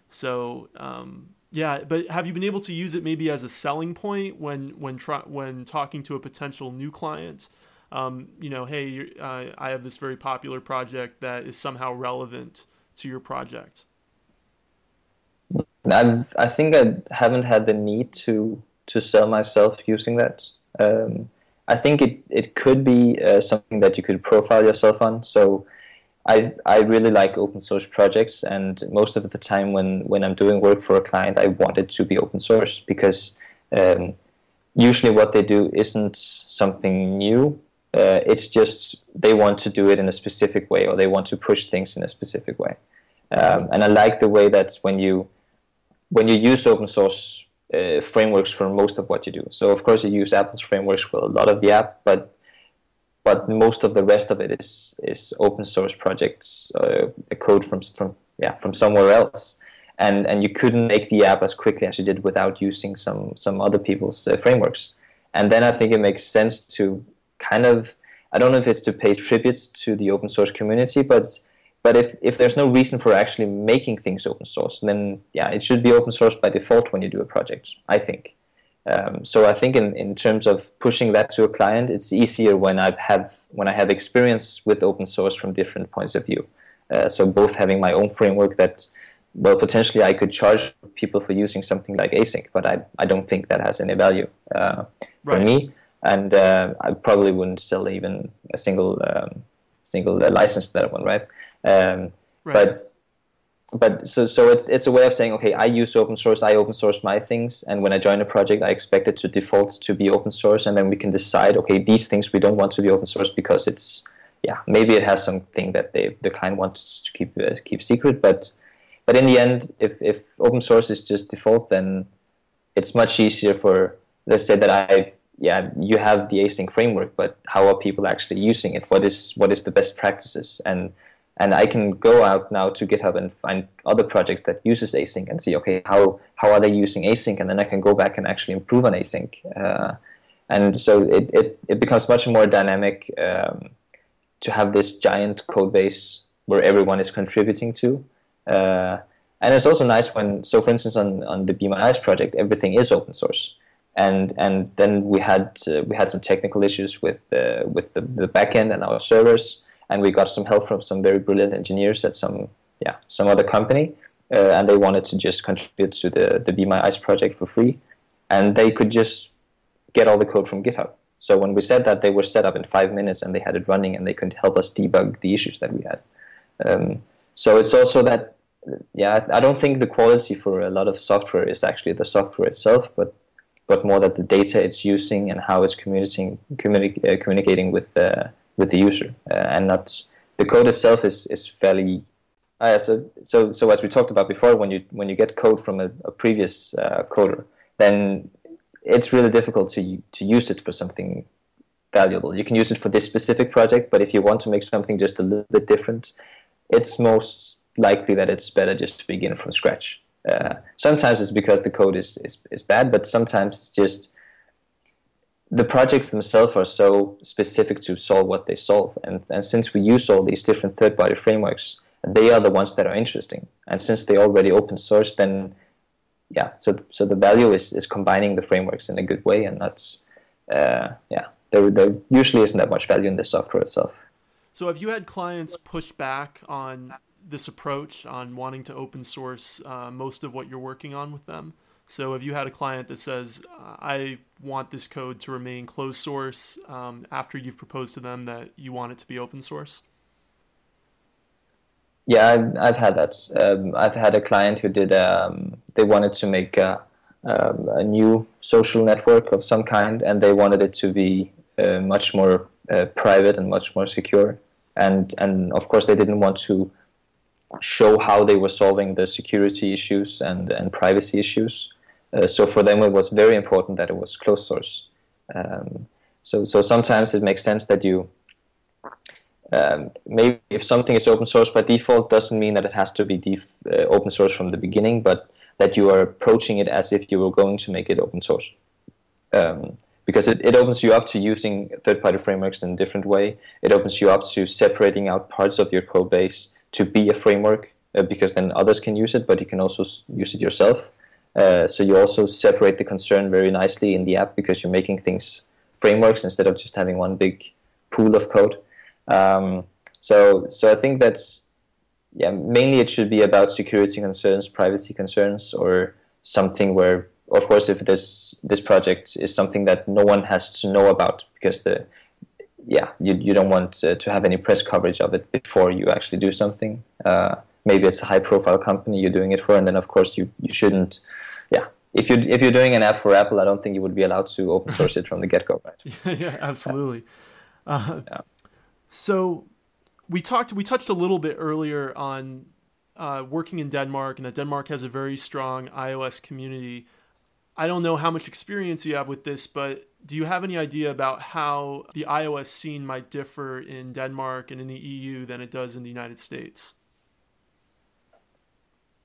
So um, yeah, but have you been able to use it maybe as a selling point when when try, when talking to a potential new client? Um, you know, hey, uh, I have this very popular project that is somehow relevant to your project. I've, I think I haven't had the need to to sell myself using that. Um, I think it, it could be uh, something that you could profile yourself on. So I I really like open source projects, and most of the time when when I'm doing work for a client, I want it to be open source because um, usually what they do isn't something new. Uh, it's just they want to do it in a specific way, or they want to push things in a specific way. Um, and I like the way that when you when you use open source uh, frameworks for most of what you do. So of course you use Apple's frameworks for a lot of the app, but but most of the rest of it is is open source projects, uh, a code from from yeah from somewhere else, and and you couldn't make the app as quickly as you did without using some some other people's uh, frameworks. And then I think it makes sense to kind of I don't know if it's to pay tributes to the open source community, but but if, if there's no reason for actually making things open source, then yeah, it should be open source by default when you do a project. I think. Um, so I think in, in terms of pushing that to a client, it's easier when I've have when I have experience with open source from different points of view. Uh, so both having my own framework that well potentially I could charge people for using something like async, but I, I don't think that has any value uh, for right. me, and uh, I probably wouldn't sell even a single um, single uh, license to that one, right? Um, right. But but so so it's it's a way of saying okay i use open source i open source my things and when i join a project i expect it to default to be open source and then we can decide okay these things we don't want to be open source because it's yeah maybe it has something that they the client wants to keep uh, keep secret but but in the end if if open source is just default then it's much easier for let's say that i yeah you have the async framework but how are people actually using it? What is what is the best practices? And and I can go out now to GitHub and find other projects that uses async and see okay how how are they using async? And then I can go back and actually improve on async. Uh, and so it, it, it becomes much more dynamic um, to have this giant code base where everyone is contributing to. Uh, and it's also nice when so for instance on, on the Be My Eyes project everything is open source. And and then we had uh, we had some technical issues with uh, with the, the backend and our servers and we got some help from some very brilliant engineers at some yeah some other company, uh, and they wanted to just contribute to the the Be My Eyes project for free, and they could just get all the code from GitHub. So when we said that, they were set up in five minutes and they had it running, and they could help us debug the issues that we had. Um, so it's also that yeah, I don't think the quality for a lot of software is actually the software itself, but but more that the data it's using and how it's communicating communi- uh, communicating with uh, with the user, uh, and not the code itself is is fairly Uh, so, so, so as we talked about before, when you when you get code from a, a previous uh, coder, then it's really difficult to to use it for something valuable. You can use it for this specific project, but if you want to make something just a little bit different, it's most likely that it's better just to begin from scratch. Uh, sometimes it's because the code is, is, is bad, but sometimes it's just the projects themselves are so specific to solve what they solve. And, and since we use all these different third party frameworks, they are the ones that are interesting. And since they already open source, then yeah, so so the value is, is combining the frameworks in a good way, and that's uh, yeah, there there usually isn't that much value in the software itself. So have you had clients push back on this approach on wanting to open source uh, most of what you're working on with them? So have you had a client that says, I want this code to remain closed source um, after you've proposed to them that you want it to be open source? Yeah, I've, I've had that. Um, I've had a client who did, um, they wanted to make a, um, a, new social network of some kind, and they wanted it to be uh, much more uh, private and much more secure. And, and of course, they didn't want to show how they were solving the security issues and, and privacy issues. Uh, so for them, it was very important that it was closed source. Um, so, so sometimes it makes sense that you um, maybe if something is open source by default doesn't mean that it has to be def- uh, open source from the beginning, but that you are approaching it as if you were going to make it open source. Um, because it, it opens you up to using third-party frameworks in a different way. It opens you up to separating out parts of your code base to be a framework, uh, because then others can use it, but you can also use it yourself. Uh, so you also separate the concern very nicely in the app because you're making things frameworks instead of just having one big pool of code. Um, so so I think that's yeah mainly it should be about security concerns, privacy concerns, or something where of course if this this project is something that no one has to know about because the yeah you, you don't want uh, to have any press coverage of it before you actually do something. Uh, maybe it's a high profile company you're doing it for, and then of course you you shouldn't if you if you're doing an app for Apple, I don't think you would be allowed to open source it from the get go. Right? yeah, absolutely. Uh, yeah. So we talked we touched a little bit earlier on uh, working in Denmark, and that Denmark has a very strong iOS community. I don't know how much experience you have with this, but do you have any idea about how the iOS scene might differ in Denmark and in the EU than it does in the United States?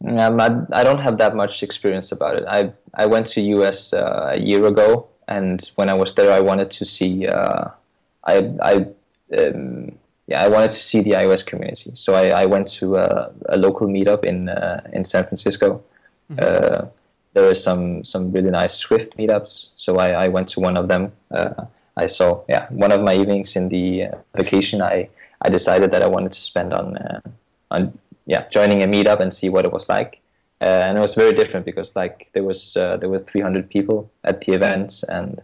Um, I, I don't have that much experience about it. I I went to US uh, a year ago, and when I was there, I wanted to see. Uh, I I um, yeah, I wanted to see the iOS community. So I, I went to a, a local meetup in uh, in San Francisco. Mm-hmm. Uh, there were some some really nice Swift meetups, so I, I went to one of them. Uh, I saw yeah one of my evenings in the uh, vacation. I I decided that I wanted to spend on uh, on yeah joining a meetup and see what it was like. Uh, and it was very different because like there was there were 300 people at the events and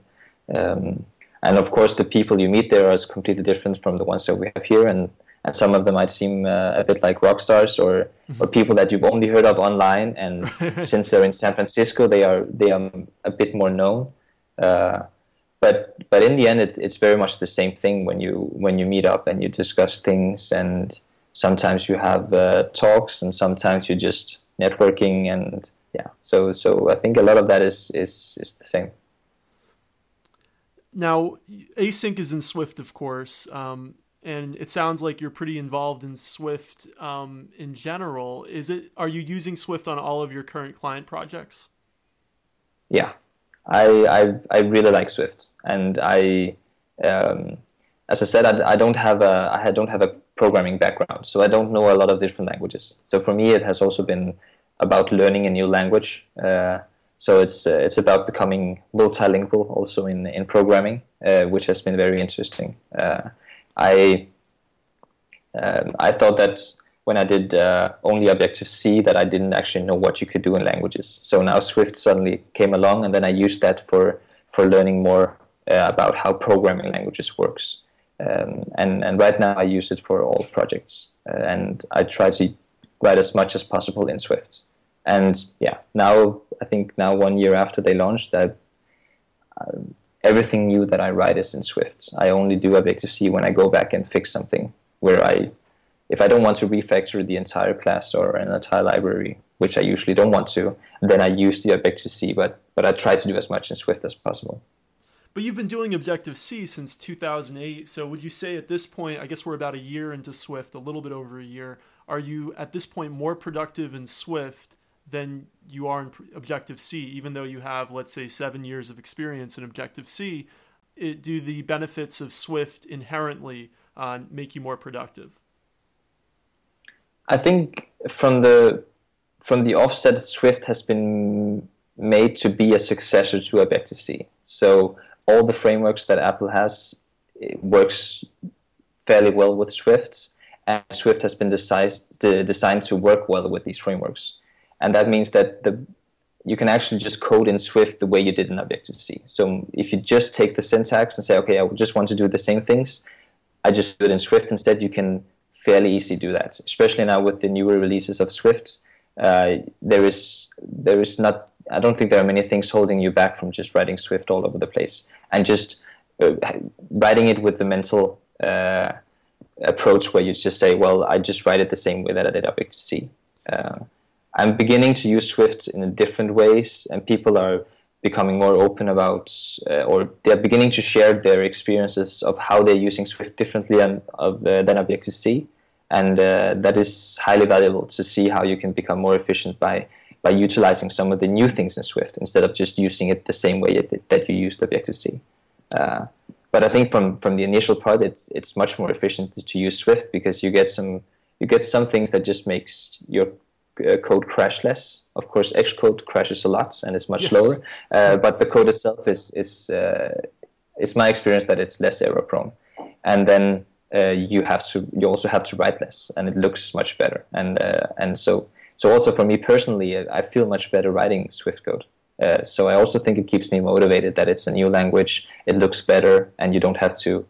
um, and of course the people you meet there are completely different from the ones that we have here. And and some of them might seem uh, a bit like rock stars or or people that you've only heard of online. And since they're in San Francisco they are they are a bit more known. Uh, but but in the end it's it's very much the same thing when you when you meet up and you discuss things. And sometimes you have uh, talks and sometimes you're just networking and yeah so so I think a lot of that is is is the same now, async is in Swift, of course, um, and it sounds like you're pretty involved in Swift um, in general. Is it? Are you using Swift on all of your current client projects? Yeah, I I, I really like Swift, and I, um, as I said, I, I don't have a I don't have a programming background, so I don't know a lot of different languages. So for me, it has also been about learning a new language. Uh, so it's uh, it's about becoming multilingual also in in programming, uh, which has been very interesting. Uh, I um, I thought that when I did uh, only Objective C that I didn't actually know what you could do in languages. So now Swift suddenly came along, and then I used that for for learning more uh, about how programming languages works. Um, and and right now I use it for all projects, uh, and I try to write as much as possible in Swift and yeah, now I think now one year after they launched, that uh, everything new that I write is in Swift. I only do Objective C when I go back and fix something where I, if I don't want to refactor the entire class or an entire library, which I usually don't want to, then I use the Objective C. But but I try to do as much in Swift as possible. But you've been doing Objective C since 2008. So would you say at this point, I guess we're about a year into Swift, a little bit over a year. Are you at this point more productive in Swift than you are in Objective C, even though you have, let's say, seven years of experience in Objective C? Do the benefits of Swift inherently uh, make you more productive? I think from the from the offset, Swift has been made to be a successor to Objective C. So all the frameworks that Apple has works fairly well with Swift, and Swift has been designed designed to work well with these frameworks, and that means that the you can actually just code in Swift the way you did in Objective C. So if you just take the syntax and say, okay, I just want to do the same things, I just do it in Swift instead. You can fairly easily do that, especially now with the newer releases of Swift. Uh, there is there is not I don't think there are many things holding you back from just writing Swift all over the place and just uh, writing it with the mental uh, approach where you just say, well, I just write it the same way that I did Objective C. Uh, I'm beginning to use Swift in different ways, and people are becoming more open about, uh, or they're beginning to share their experiences of how they're using Swift differently than, of, uh, than Objective C. And uh, that is highly valuable to see how you can become more efficient by by utilizing some of the new things in Swift instead of just using it the same way it, that you used Objective C. Uh, but I think from from the initial part, it, it's much more efficient to use Swift because you get some you get some things that just makes your uh, code crash less. Of course, Xcode crashes a lot and it's much yes. slower, uh, but the code itself is is uh, it's my experience that it's less error prone, and then uh, you have to you also have to write less, and it looks much better, and uh, and so so also for me personally, I feel much better writing Swift code. Uh, so I also think it keeps me motivated that it's a new language, it looks better, and you don't have to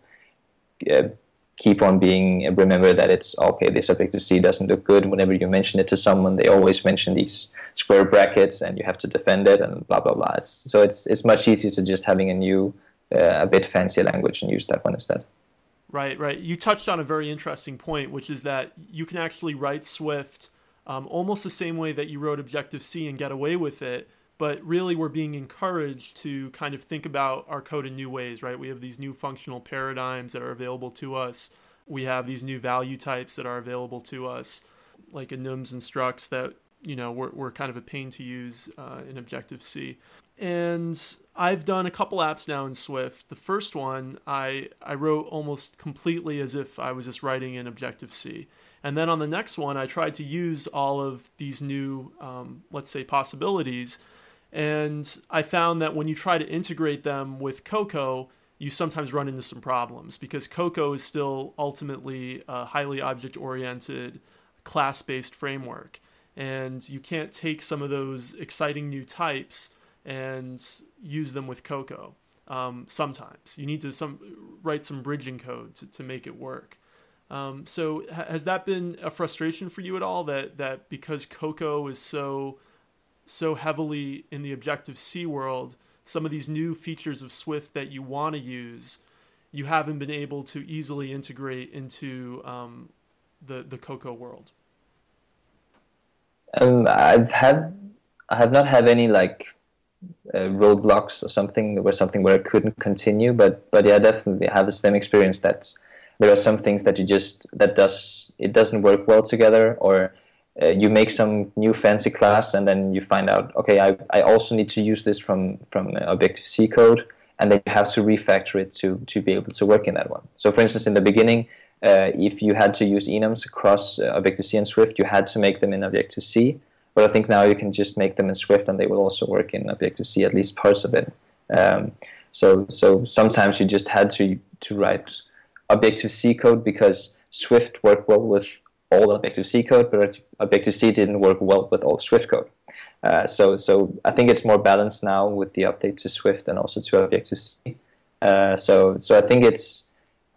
uh, keep on being uh, remember that it's okay. This Objective C doesn't look good. Whenever you mention it to someone, they always mention these square brackets, and you have to defend it, and blah blah blah. It's, so it's it's much easier to just having a new, uh, a bit fancier language and use that one instead. Right, right. You touched on a very interesting point, which is that you can actually write Swift um, almost the same way that you wrote Objective C and get away with it. But really, we're being encouraged to kind of think about our code in new ways, right? We have these new functional paradigms that are available to us. We have these new value types that are available to us, like enums and structs that you know were, were kind of a pain to use uh, in Objective C. And I've done a couple apps now in Swift. The first one I I wrote almost completely as if I was just writing in Objective C. And then on the next one, I tried to use all of these new, um, let's say, possibilities. And I found that when you try to integrate them with Cocoa, you sometimes run into some problems because Cocoa is still ultimately a highly object oriented, class based framework. And you can't take some of those exciting new types and use them with Cocoa. Um, sometimes you need to some write some bridging code to, to make it work. Um, so has that been a frustration for you at all that that because Cocoa is so so heavily in the Objective C world, some of these new features of Swift that you want to use, you haven't been able to easily integrate into um, the the Cocoa world. Um, I've had I have not had any like uh, roadblocks or something. There was something where I couldn't continue, but but yeah, definitely I have the same experience that's there are some things that you just that does it doesn't work well together or uh, you make some new fancy class and then you find out okay I, I also need to use this from from objective c code and then you have to refactor it to to be able to work in that one. So for instance in the beginning uh, if you had to use enums across uh, objective c and swift you had to make them in objective c. But i think now you can just make them in swift and they will also work in objective c at least parts of it. Um, so so sometimes you just had to to write Objective C code because Swift worked well with all Objective C code, but Objective C didn't work well with all Swift code. Uh, so, so I think it's more balanced now with the update to Swift and also to Objective C. Uh, so, so I think it's.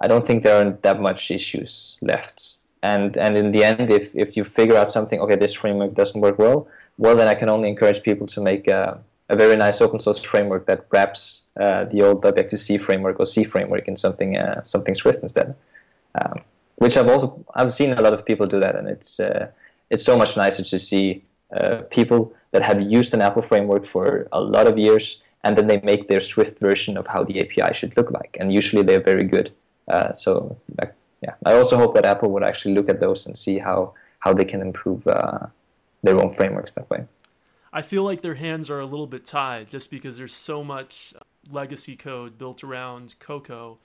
I don't think there are that much issues left. And and in the end, if if you figure out something, okay, this framework doesn't work well, well, then I can only encourage people to make a, a very nice open source framework that wraps uh, the old Objective C framework or C framework in something uh, something Swift instead. Um, which I've also I've seen a lot of people do that, and it's uh, it's so much nicer to see uh, people that have used an Apple framework for a lot of years, and then they make their Swift version of how the API should look like, and usually they're very good. Uh, so yeah, I also hope that Apple would actually look at those and see how how they can improve uh, their own frameworks that way. I feel like their hands are a little bit tied just because there's so much legacy code built around Cocoa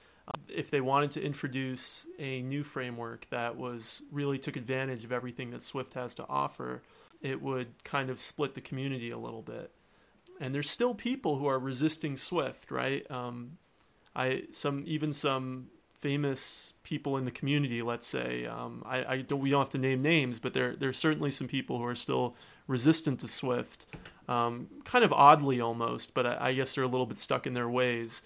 if they wanted to introduce a new framework that was really took advantage of everything that Swift has to offer, it would kind of split the community a little bit. And there's still people who are resisting Swift, right? Um, I some even some famous people in the community, let's say. Um, I, I, don't. We don't have to name names, but there there's certainly some people who are still resistant to Swift, um, kind of oddly almost. But I, I guess they're a little bit stuck in their ways.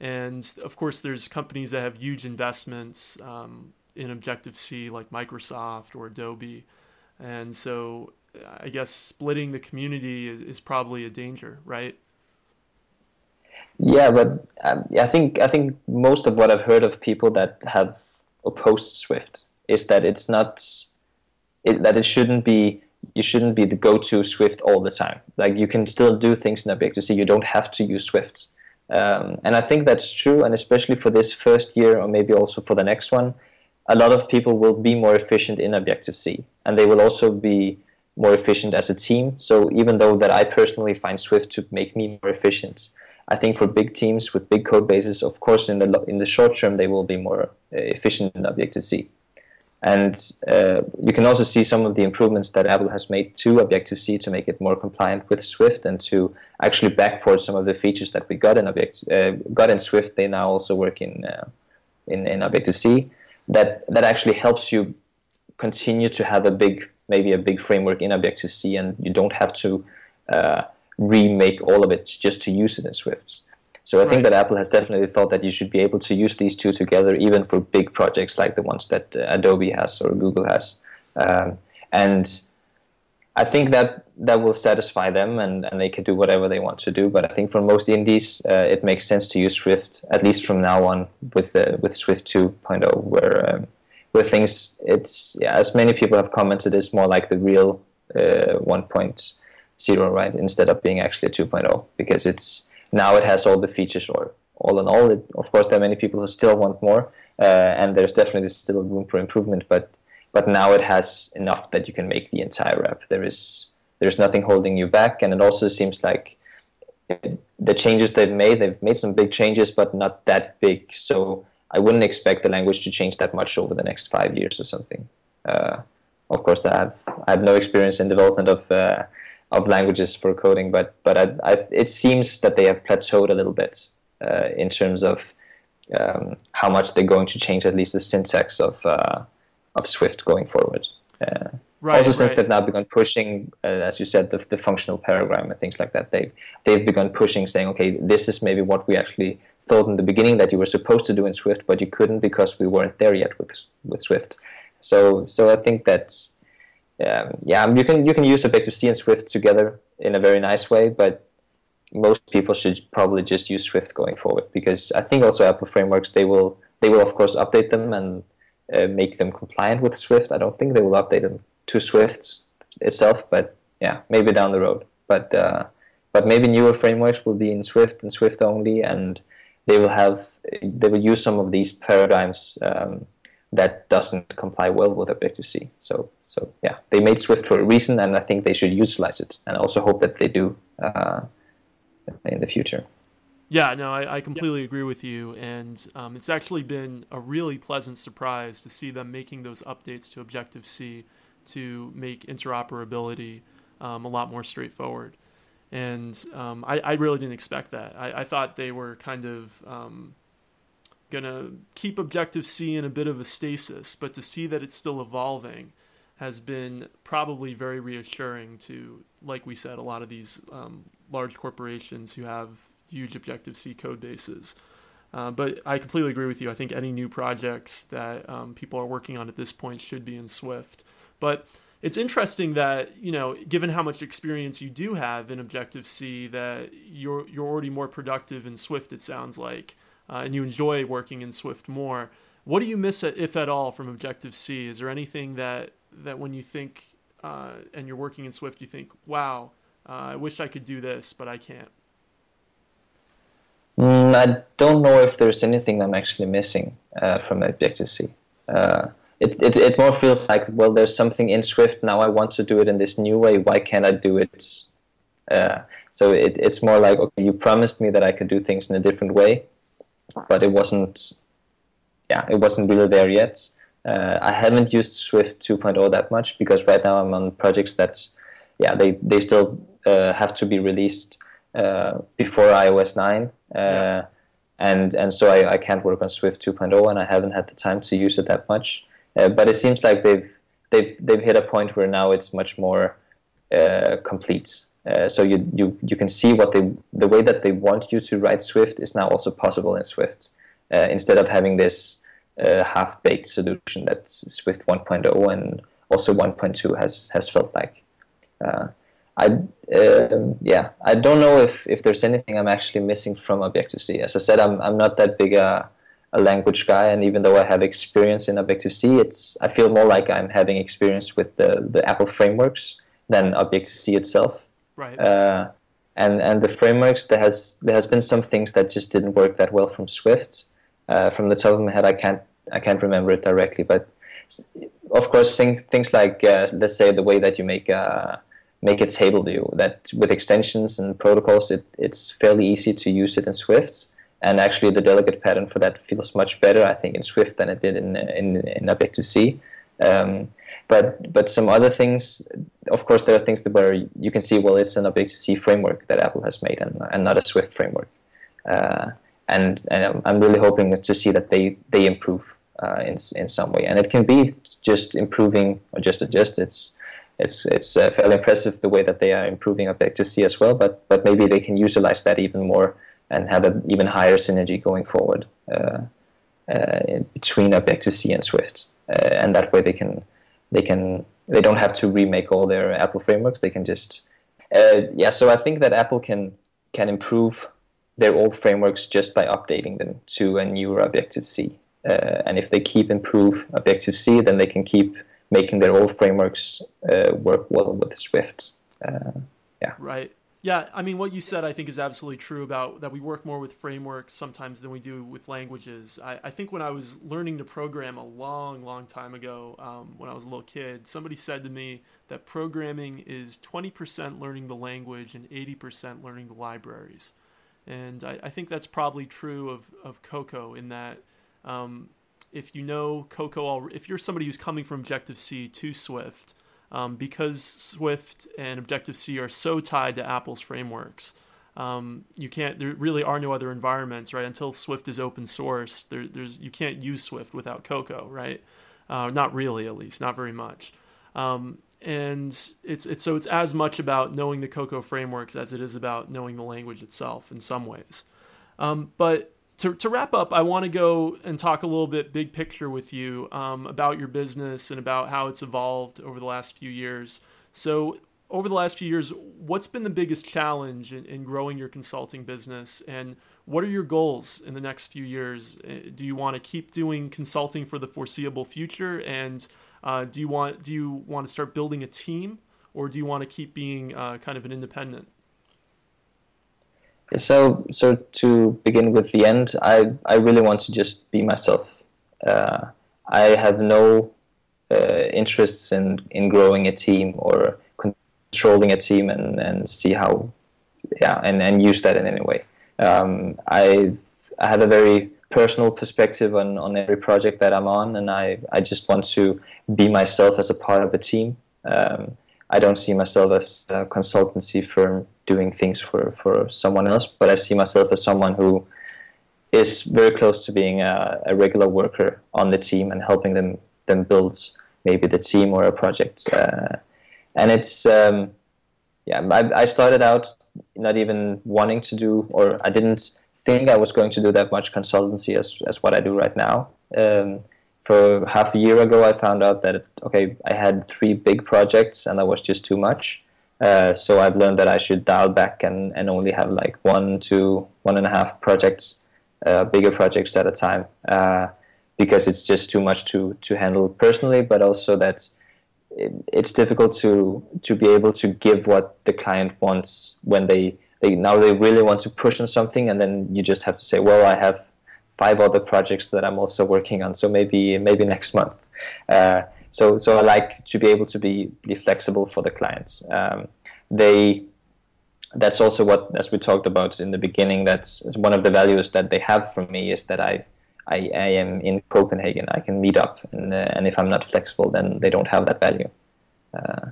And of course, there's companies that have huge investments um, in Objective C, like Microsoft or Adobe. And so I guess splitting the community is, is probably a danger, right? Yeah, but um, I think I think most of what I've heard of people that have opposed Swift is that it's not it, that it shouldn't be you shouldn't be the go-to Swift all the time. Like you can still do things in Objective C. You don't have to use Swift. Um, and I think that's true, and especially for this first year, or maybe also for the next one, a lot of people will be more efficient in Objective C, and they will also be more efficient as a team. So even though that I personally find Swift to make me more efficient, I think for big teams with big code bases, of course, in the in the short term, they will be more uh, efficient in Objective C. And uh, you can also see some of the improvements that Apple has made to Objective-C to make it more compliant with Swift and to actually backport some of the features that we got in Object uh, got in Swift. They now also work in uh, in, in Objective-C. That that actually helps you continue to have a big maybe a big framework in Objective-C, and you don't have to uh, remake all of it just to use it in Swift. So I right. think that Apple has definitely thought that you should be able to use these two together, even for big projects like the ones that uh, Adobe has or Google has. Um, and I think that that will satisfy them, and, and they can do whatever they want to do. But I think for most indies, uh, it makes sense to use Swift at least from now on with the, with Swift 2.0, where um, where things it's yeah, as many people have commented, it's more like the real uh, 1.0, right, instead of being actually a 2.0, because it's now it has all the features or all in all. It, of course there are many people who still want more uh, and there's definitely still room for improvement but but now it has enough that you can make the entire app. There is there's nothing holding you back and it also seems like the changes they've made they've made some big changes but not that big. So i wouldn't expect the language to change that much over the next five years or something. Uh, of course i have i have no experience in development of uh, of languages for coding, but but I, I, it seems that they have plateaued a little bit uh, in terms of um, how much they're going to change at least the syntax of uh, of Swift going forward. Uh, right, also, since right. they've now begun pushing, uh, as you said, the, the functional paradigm and things like that, they've they've begun pushing, saying, okay, this is maybe what we actually thought in the beginning that you were supposed to do in Swift, but you couldn't because we weren't there yet with with Swift. So so I think that um, yeah, you can you can use Objective C and Swift together in a very nice way, but most people should probably just use Swift going forward because I think also Apple frameworks they will they will of course update them and uh, make them compliant with Swift. I don't think they will update them to Swift itself, but yeah, maybe down the road. But uh, but maybe newer frameworks will be in Swift and Swift only, and they will have they will use some of these paradigms um, that doesn't comply well with Objective C. So, so yeah, they made Swift for a reason, and I think they should utilize it, and I also hope that they do uh, in the future. Yeah, no, I, I completely yeah. agree with you, and um, it's actually been a really pleasant surprise to see them making those updates to Objective C to make interoperability um, a lot more straightforward. And um, I, I, really didn't expect that. I, I, thought they were kind of um, gonna keep Objective C in a bit of a stasis, but to see that it's still evolving has been probably very reassuring to, like we said, a lot of these um, large corporations who have huge Objective C code bases. Uh, but I completely agree with you. I think any new projects that um, people are working on at this point should be in Swift. But it's interesting that you know, given how much experience you do have in Objective C, that you're you're already more productive in Swift. It sounds like uh, and you enjoy working in Swift more. what do you miss, if at all, from Objective C? Is there anything that that when you think uh, and you're working in Swift, you think, "Wow, uh, I wish I could do this, but I can't." Mm, I don't know if there's anything I'm actually missing uh, from Objective C. Uh, it, it, it more feels like, well, there's something in Swift now. I want to do it in this new way. Why can't I do it? Uh, so it, it's more like, okay, you promised me that I could do things in a different way, but it wasn't. Yeah, it wasn't really there yet. Uh, I haven't used Swift 2.0 that much because right now I'm on projects that, yeah, they they still uh, have to be released uh, before iOS 9. Yeah. Uh, and and so I, I can't work on Swift 2.0, and I haven't had the time to use it that much. Uh, but it seems like they've they've they've hit a point where now it's much more uh, complete. Uh, so you, you you can see what they the way that they want you to write Swift is now also possible in Swift uh, instead of having this uh, half baked solution that Swift 1.0 and also 1.2 has has felt like. Uh, I um, yeah I don't know if, if there's anything I'm actually missing from Objective C. As I said, I'm I'm not that big a a language guy, and even though I have experience in Objective C, it's I feel more like I'm having experience with the, the Apple frameworks than Objective C itself. Right. Uh, and and the frameworks there has there has been some things that just didn't work that well from Swift. Uh, from the top of my head, I can't I can't remember it directly, but of course things things like uh, let's say the way that you make a make a table view that with extensions and protocols it, it's fairly easy to use it in Swift and actually the delegate pattern for that feels much better, I think, in Swift than it did in in, in Objective C. Um, but but some other things, of course, there are things where you can see, well, it's an Objective C framework that Apple has made, and, and not a Swift framework. Uh, and and I'm really hoping to see that they they improve uh, in in some way, and it can be just improving or just adjust. It's it's it's uh, fairly impressive the way that they are improving Objective C as well, but but maybe they can utilize that even more and have an even higher synergy going forward uh, uh, between Objective C and Swift. Uh, and that way they can they can they don't have to remake all their Apple frameworks. They can just yeah. So I think that Apple can can improve their old frameworks just by updating them to a newer Objective C. Uh, and if they keep improve Objective C, then they can keep making their old frameworks uh, work well with Swift. Uh, yeah. Right. Yeah, I mean, what you said I think is absolutely true about that we work more with frameworks sometimes than we do with languages. I, I think when I was learning to program a long, long time ago, um, when I was a little kid, somebody said to me that programming is 20% learning the language and 80% learning the libraries. And I, I think that's probably true of, of Cocoa in that um, if you know Cocoa, all, if you're somebody who's coming from Objective C to Swift, um, because Swift and Objective C are so tied to Apple's frameworks. Um, you can't. There really are no other environments, right? Until Swift is open source, there, there's you can't use Swift without Cocoa, right? Uh, not really, at least, not very much. Um, and it's it's so it's as much about knowing the Cocoa frameworks as it is about knowing the language itself in some ways. Um, but to, to wrap up, I want to go and talk a little bit big picture with you um, about your business and about how it's evolved over the last few years. So, over the last few years, what's been the biggest challenge in, in growing your consulting business? And what are your goals in the next few years? Uh, do you want to keep doing consulting for the foreseeable future? And uh, do you want do you want to start building a team, or do you want to keep being uh, kind of an independent? So, so to begin with the end, I, I really want to just be myself. Uh, I have no uh, interests in, in growing a team or controlling a team and, and see how, yeah, and, and use that in any way. Um, I I have a very personal perspective on, on every project that I'm on, and I, I just want to be myself as a part of the team. Um, I don't see myself as a consultancy firm doing things for, for someone else, but I see myself as someone who is very close to being a, a regular worker on the team and helping them them build maybe the team or a project. Uh, and it's um, yeah, I, I started out not even wanting to do, or I didn't think I was going to do that much consultancy as as what I do right now. Um, for half a year ago, I found out that okay, I had three big projects and that was just too much. Uh, so I've learned that I should dial back and, and only have like one, two, one and a half projects, uh, bigger projects at a time. Uh, because it's just too much to to handle personally, but also that it, it's difficult to to be able to give what the client wants when they they now they really want to push on something, and then you just have to say, well, I have five other projects that I'm also working on, so maybe maybe next month. Uh, so so I like to be able to be be flexible for the clients. Um, they that's also what as we talked about in the beginning. That's one of the values that they have from me is that I. I, I am in Copenhagen. I can meet up, and, uh, and if I'm not flexible, then they don't have that value. Uh,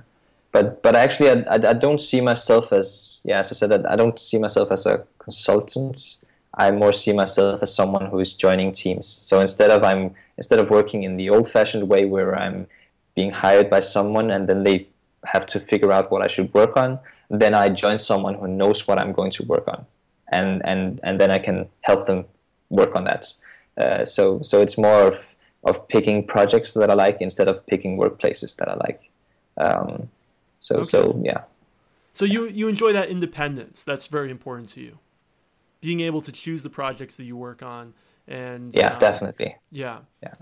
but but actually, I, I, I, don't see myself as yeah, as I said, I don't see myself as a consultant. I more see myself as someone who is joining teams. So instead of I'm instead of working in the old-fashioned way where I'm being hired by someone and then they have to figure out what I should work on, then I join someone who knows what I'm going to work on, and and and then I can help them work on that. Uh, so so it's more of of picking projects that I like instead of picking workplaces that I like. Um, so okay. so yeah. So you you enjoy that independence. That's very important to you being able to choose the projects that you work on and yeah um, definitely. Yeah. Yeah.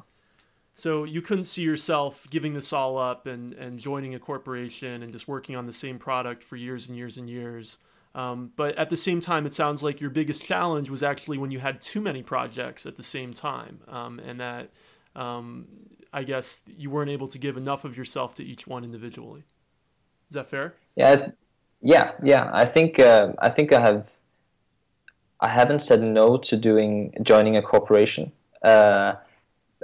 So you couldn't see yourself giving this all up and and joining a corporation and just working on the same product for years and years and years. Um, but at the same time it sounds like your biggest challenge was actually when you had too many projects at the same time um, and that um, i guess you weren't able to give enough of yourself to each one individually. Is that fair? Yeah yeah yeah. I think uh, i think i have I haven't said no to doing joining a corporation. Uh,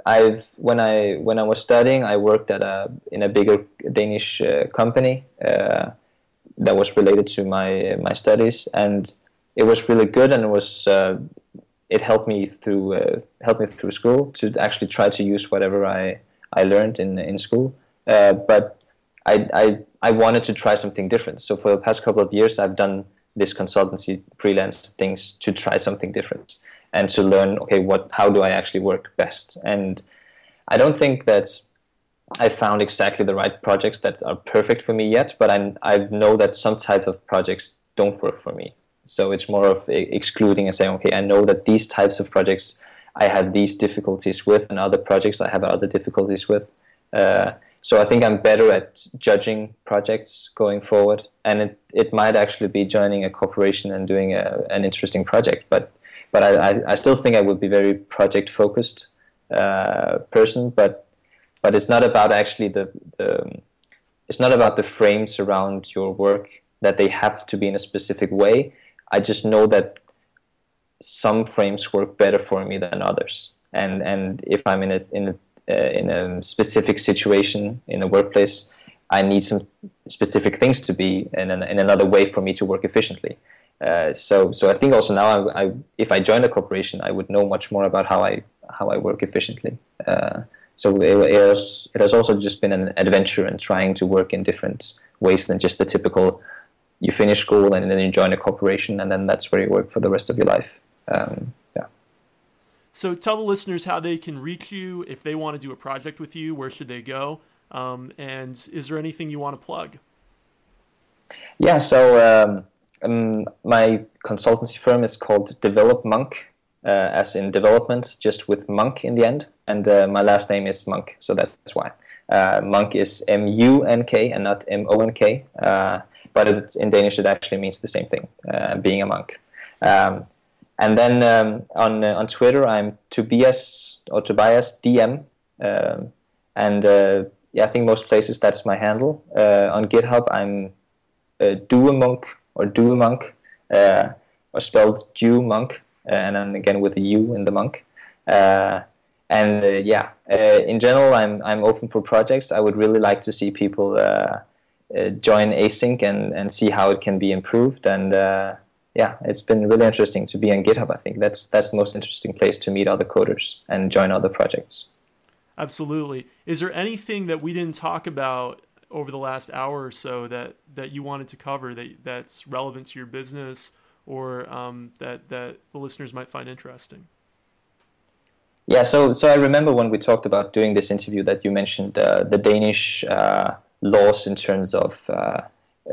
I've when I when I was studying, I worked at a in a bigger Danish uh, company uh, that was related to my my studies, and it was really good, and it was uh, it helped me through uh, helped me through school to actually try to use whatever I I learned in in school. Uh, but I, I I wanted to try something different. So for the past couple of years, I've done this consultancy freelance things to try something different and to learn okay what how do i actually work best? And i don't think that i found exactly the right projects that are perfect for me yet but i i know that some type of projects don't work for me. So it's more of excluding and saying okay i know that these types of projects i have these difficulties with and other projects i have other difficulties with. Uh, so I think I'm better at judging projects going forward, and it, it might actually be joining a corporation and doing a, an interesting project. But but I, I still think I would be very project focused uh, person. But but it's not about actually the, the it's not about the frames around your work that they have to be in a specific way. I just know that some frames work better for me than others, and and if I'm in a in a uh, in a specific situation in a workplace, I need some specific things to be in, an, in another way for me to work efficiently. Uh, so, so I think also now, I, I, if I join a corporation, I would know much more about how I how I work efficiently. Uh, so it, it, has, it has also just been an adventure and trying to work in different ways than just the typical. You finish school and then you join a corporation, and then that's where you work for the rest of your life. Um, so tell the listeners how they can reach you if they want to do a project with you. Where should they go? Um, and is there anything you want to plug? Yeah, so um, um, my consultancy firm is called Develop Munk, uh, as in development, just with Munk in the end. And uh, my last name is Munk, so that's why. Uh, Munk is M U N K and not M O N K, uh, but it, in Danish it actually means the same thing, uh, being a monk. Um, and then um, on uh, on Twitter, I'm Tobias or Tobias DM, um, and uh, yeah, I think most places that's my handle. Uh, on GitHub, I'm uh, Duemunk or Duemunk, uh, or spelled Due Munk, uh, and then again with a U in the monk. Uh, and yeah, in general, I'm I'm open for projects. I would really like to see people join async and and see how it can be improved and yeah, it's been really interesting to be on GitHub. I think that's that's the most interesting place to meet other coders and join other projects. Absolutely. Is there anything that we didn't talk about over the last hour or so that that you wanted to cover that that's relevant to your business or um, that that the listeners might find interesting? Yeah, so so I remember when we talked about doing this interview that you mentioned uh, the Danish uh, laws in terms of uh,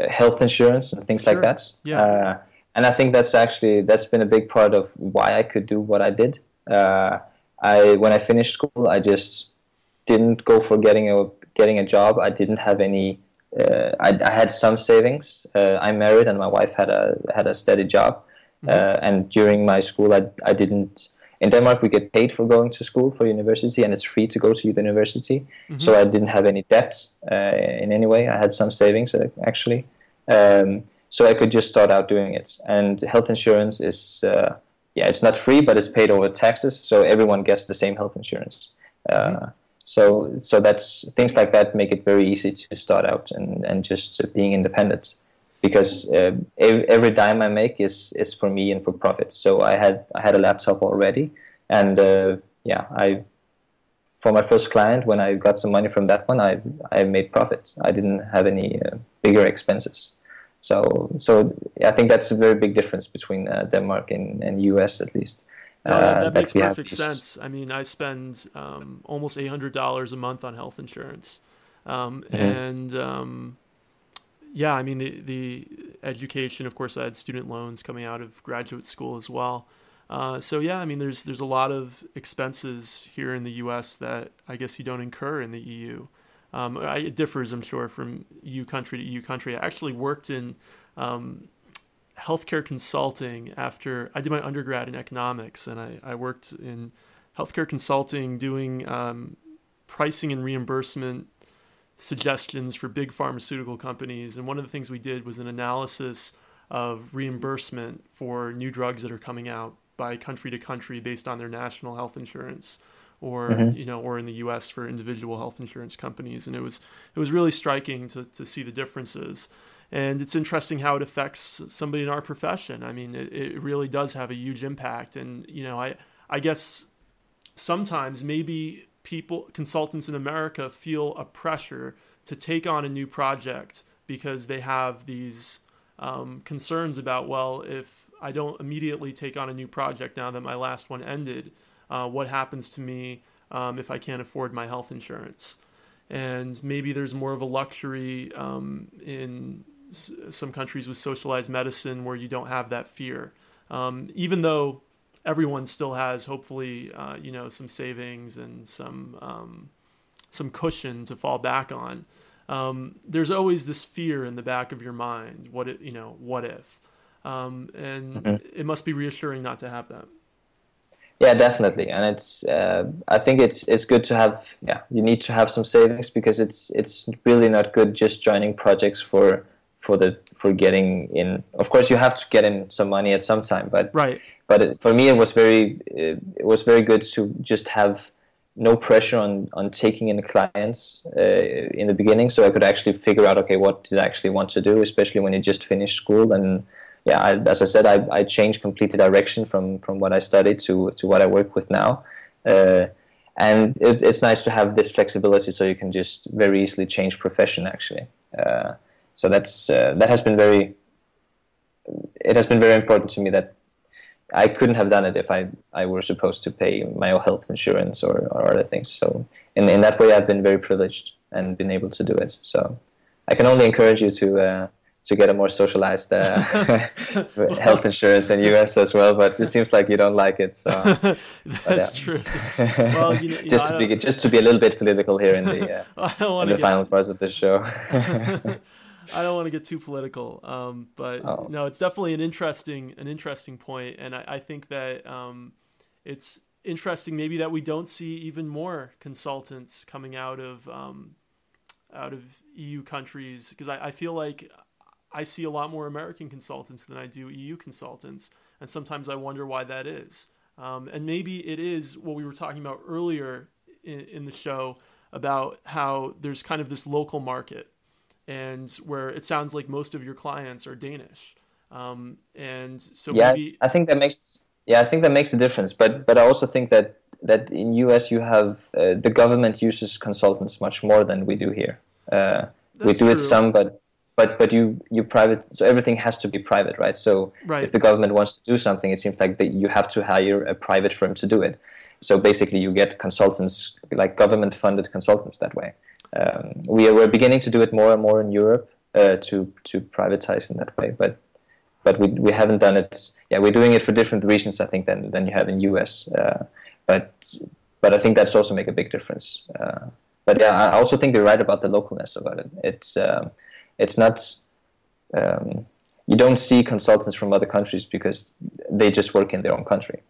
health insurance and things sure. like that. Yeah uh, and I think that's actually that's been a big part of why I could do what I did. Uh, I when I finished school, I just didn't go for getting a getting a job. I didn't have any. Uh, I, I, had some savings. Uh, I'm married, and my wife had a had a steady job. Mm-hmm. Uh, and during my school, I I didn't. In Denmark, we get paid for going to school for university, and it's free to go to the university. Mm-hmm. So I didn't have any debt uh, in any way. I had some savings uh, actually, um, so I could just start out doing it. And health insurance is uh, yeah, it's not free, but it's paid over taxes, so everyone gets the same health insurance. Mm-hmm so so that's things like that make it very easy to start out and and just being independent because uh, every dime I make is is for me and for profit. So I had I had a laptop already, and uh, yeah, I for my first client when I got some money from that one, I I made profit. I didn't have any uh, bigger expenses. So so I think that's a very big difference between uh, Denmark and, and US at least. No, that, that makes perfect sense. I mean, I spend um, almost eight hundred dollars a month on health insurance, um, mm-hmm. and um, yeah, I mean the the education. Of course, I had student loans coming out of graduate school as well. Uh, so yeah, I mean, there's there's a lot of expenses here in the U.S. that I guess you don't incur in the EU. Um, I, it differs, I'm sure, from EU country to EU country. I actually worked in um, healthcare consulting after I did my undergrad in economics, and I, I worked in healthcare consulting doing um, pricing and reimbursement suggestions for big pharmaceutical companies. And one of the things we did was an analysis of reimbursement for new drugs that are coming out by country to country based on their national health insurance or mm-hmm. you know or in the US for individual health insurance companies and it was it was really striking to to see the differences and it's interesting how it affects somebody in our profession. I mean, it, it really does have a huge impact. And, you know, I, I guess sometimes maybe people, consultants in America, feel a pressure to take on a new project because they have these um, concerns about, well, if I don't immediately take on a new project now that my last one ended, uh, what happens to me um, if I can't afford my health insurance? And maybe there's more of a luxury um, in some countries with socialized medicine where you don't have that fear. Um, even though everyone still has, hopefully, uh, you know, some savings and some um, some cushion to fall back on. Um, there's always this fear in the back of your mind. What it, you know, what if? Um, and mm-hmm. it must be reassuring not to have that. Yeah, definitely, and it's. Uh, I think it's it's good to have. Yeah, you need to have some savings because it's it's really not good just joining projects for for the for getting in. Of course, you have to get in some money at some time, but right. But it, for me, it was very it was very good to just have no pressure on on taking in clients uh, in the beginning, so I could actually figure out okay, what did I actually want to do, especially when you just finished school and. Yeah, I, as I said, I, I changed completely direction from, from what I studied to, to what I work with now. Uh, and it, it's nice to have this flexibility so you can just very easily change profession actually uh, so that's uh, that has been very it has been very important to me that I couldn't have done it if I, I were supposed to pay my health insurance or, or other things. So in, in that way, I've been very privileged and been able to do it. So I can only encourage you to uh, to get a more socialized uh, health insurance in US as well. But it seems like you don't like it. So that's true. well, you know, you just know, to be just to be a little bit political here in the uh, in the final parts of the show. I don't want to get too political, um, but oh. no, it's definitely an interesting an interesting point, and I, I think that um, it's interesting maybe that we don't see even more consultants coming out of um, out of EU countries because I, I feel like I see a lot more American consultants than I do EU consultants, and sometimes I wonder why that is. Um, and maybe it is what we were talking about earlier in, in the show about how there's kind of this local market and where it sounds like most of your clients are Danish. Um, and so yeah, maybe... I think that makes yeah, I think that makes a difference. But but I also think that that in US you have uh, the government uses consultants much more than we do here. Uh, we do true. it some, but but but you you private so everything has to be private, right? So right. if the government wants to do something, it seems like that you have to hire a private firm to do it. So basically, you get consultants like government funded consultants that way. Um, we are, we're beginning to do it more and more in Europe uh, to to privatize in that way, but but we we haven't done it. Yeah, we're doing it for different reasons, I think, than than you have in US. Uh, but but I think that's also make a big difference. Uh, but yeah, I also think they're right about the localness about it. It's um, it's not um, you don't see consultants from other countries because they just work in their own country.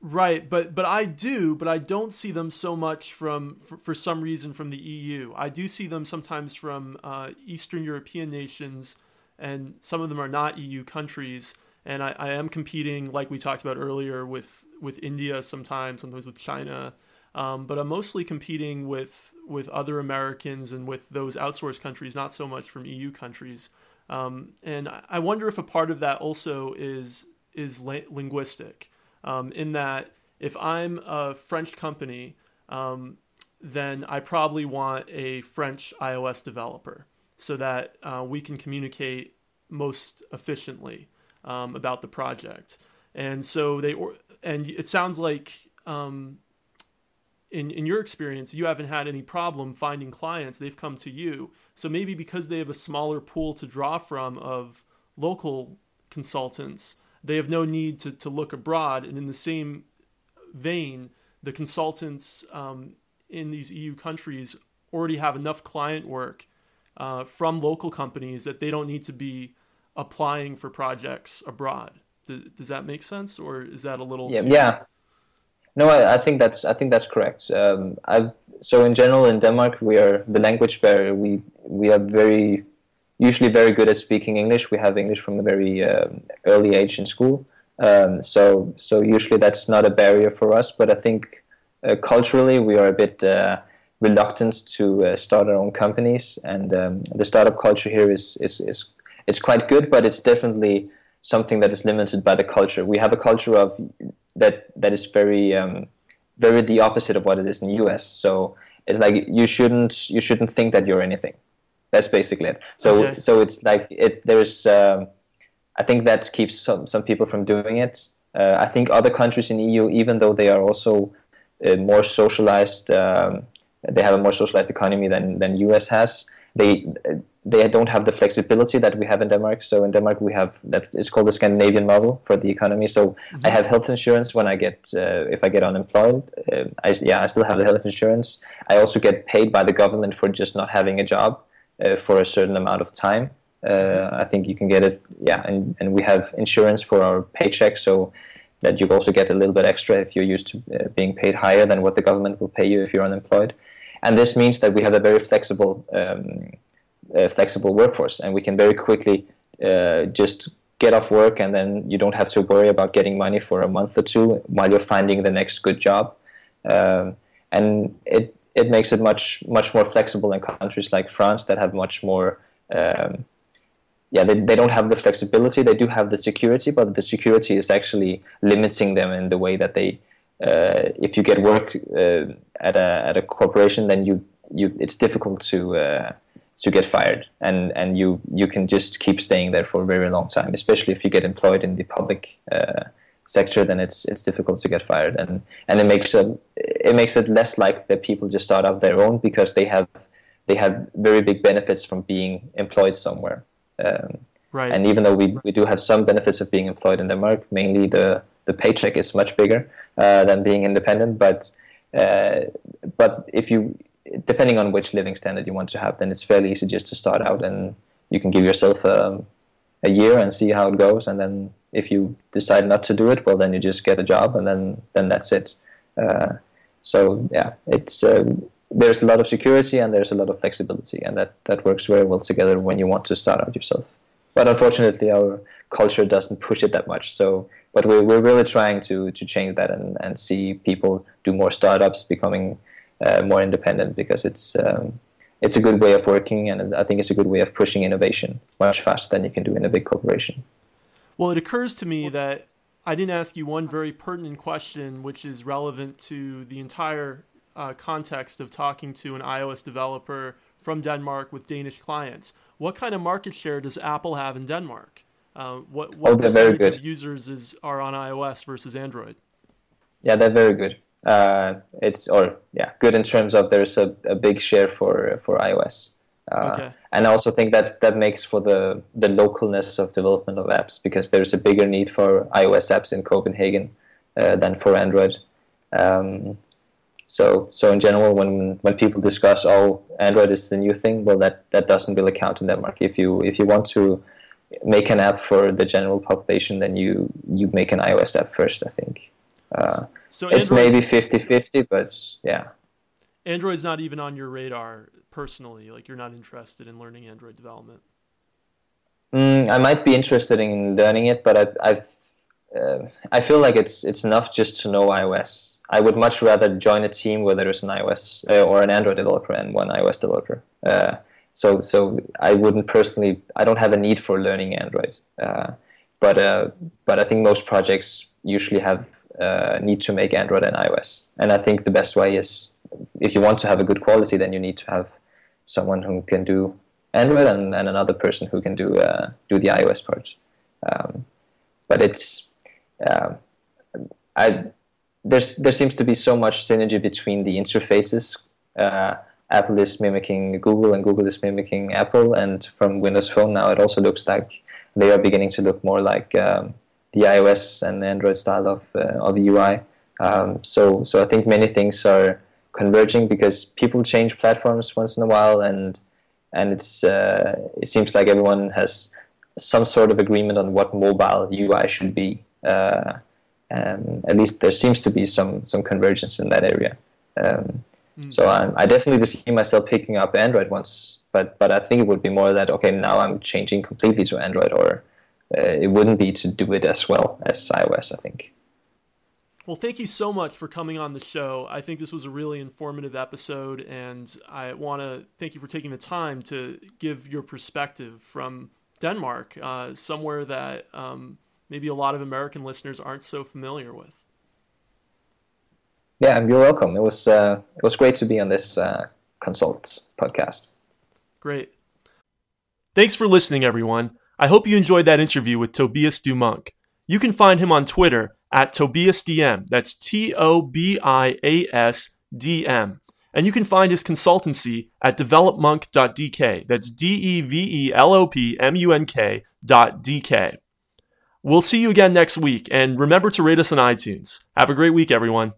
Right, but but I do, but I don't see them so much from for, for some reason from the EU. I do see them sometimes from uh, Eastern European nations, and some of them are not EU countries. And I, I am competing, like we talked about earlier, with with India sometimes, sometimes with China. Um, but I'm mostly competing with with other Americans and with those outsourced countries, not so much from EU countries. Um, and I wonder if a part of that also is is la- linguistic, um, in that if I'm a French company, um, then I probably want a French iOS developer so that uh, we can communicate most efficiently um, about the project. And so they and it sounds like um, in in your experience, you haven't had any problem finding clients. They've come to you. So maybe because they have a smaller pool to draw from of local consultants, they have no need to, to look abroad. And in the same vein, the consultants um, in these EU countries already have enough client work uh, from local companies that they don't need to be applying for projects abroad. Does, does that make sense, or is that a little? Yeah, yeah. No, I, I, think that's I think that's correct. Um, so in general in Denmark we are the language barrier. We we are very usually very good at speaking English. We have English from a very um, early age in school. Um, so so usually that's not a barrier for us. But I think uh, culturally we are a bit uh, reluctant to uh, start our own companies, and um, the startup culture here is, is is it's quite good, but it's definitely something that is limited by the culture. We have a culture of that that is very um, very the opposite of what it is in the US. So it's like you shouldn't you shouldn't think that you're anything. That's basically it. So okay. so it's like it there's um, I think that keeps some some people from doing it. Uh, I think other countries in EU, even though they are also uh, more socialized, um, they have a more socialized economy than than US has. They they don't have the flexibility that we have in Denmark. So in Denmark, we have that is called the Scandinavian model for the economy. So mm-hmm. I have health insurance when I get uh, if I get unemployed. Uh, I, yeah, I still have the health insurance. I also get paid by the government for just not having a job uh, for a certain amount of time. Uh, mm-hmm. I think you can get it. Yeah, and and we have insurance for our paycheck, so that you also get a little bit extra if you're used to uh, being paid higher than what the government will pay you if you're unemployed. And this means that we have a very flexible. Um, uh, flexible workforce, and we can very quickly uh, just get off work, and then you don't have to worry about getting money for a month or two while you're finding the next good job. Um, and it it makes it much much more flexible in countries like France that have much more. Um, yeah, they, they don't have the flexibility. They do have the security, but the security is actually limiting them in the way that they. Uh, if you get work uh, at a at a corporation, then you you it's difficult to uh, to get fired. And and you you can just keep staying there for a very long time especially if you get employed in the public uh, sector then it's it's difficult to get fired. And and it makes it it makes it less like that people just start up their own because they have they have very big benefits from being employed somewhere. Um, right. and even though we, we do have some benefits of being employed in Denmark mainly the the paycheck is much bigger uh, than being independent but uh, but if you depending on which living standard you want to have, then it's fairly easy just to start out and you can give yourself a, um, a year and see how it goes. And then if you decide not to do it, well, then you just get a job and then, then that's it. Uh, so yeah, it's, uh, there's a lot of security and there's a lot of flexibility and that, that works very well together when you want to start out yourself. But unfortunately, our culture doesn't push it that much. So, but we're, we're really trying to, to change that and, and see people do more startups becoming uh, more independent because it's um, it's a good way of working and I think it's a good way of pushing innovation much faster than you can do in a big corporation. Well, it occurs to me that I didn't ask you one very pertinent question, which is relevant to the entire uh, context of talking to an iOS developer from Denmark with Danish clients. What kind of market share does Apple have in Denmark? Uh, what what oh, percentage of users is are on iOS versus Android? Yeah, they're very good uh, it's or yeah good in terms of there's a, a big share for for iOS. Uh, okay. And I also think that that makes for the the localness of development of apps because there's a bigger need for iOS apps in Copenhagen uh, than for Android. Um, so so in general, when when people discuss oh Android is the new thing, well that that doesn't really count in Denmark. If you if you want to make an app for the general population, then you you make an iOS app first. I think. Uh, so it's maybe 50-50, but yeah. Android's not even on your radar personally. Like you're not interested in learning Android development. Mm, I might be interested in learning it, but I, I've uh, I feel like it's it's enough just to know iOS. I would much rather join a team where there is an iOS uh, or an Android developer and one iOS developer. Uh, so so I wouldn't personally. I don't have a need for learning Android. Uh, but uh, but I think most projects usually have uh, need to make Android and iOS. And I think the best way is if you want to have a good quality, then you need to have someone who can do Android and, and another person who can do do the iOS part. Um, but it's uh, I there's there seems to be so much synergy between the interfaces. Uh, Apple is mimicking Google, and Google is mimicking Apple. And from Windows Phone now, it also looks like they are beginning to look more like um, the iOS and Android style of uh, of UI. Um, so so I think many things are converging because people change platforms once in a while, and and it's uh, it seems like everyone has some sort of agreement on what mobile UI should be. Uh, um, at least there seems to be some some convergence in that area. Um, mm. So I'm, I definitely see myself picking up Android once, but but I think it would be more that okay now I'm changing completely to Android, or uh, it wouldn't be to do it as well as iOS. I think. Well, thank you so much for coming on the show. I think this was a really informative episode, and I want to thank you for taking the time to give your perspective from Denmark, uh, somewhere that um, maybe a lot of American listeners aren't so familiar with. Yeah, you're welcome. It was uh, it was great to be on this uh, Consults podcast. Great. Thanks for listening, everyone. I hope you enjoyed that interview with Tobias Due Munk. You can find him on Twitter at TobiasDM. That's T O B I A S D M. And you can find his consultancy at developmunk.dk. That's D E V E L O P M U N K DK. We'll see you again next week, and remember to rate us on iTunes. Have a great week, everyone.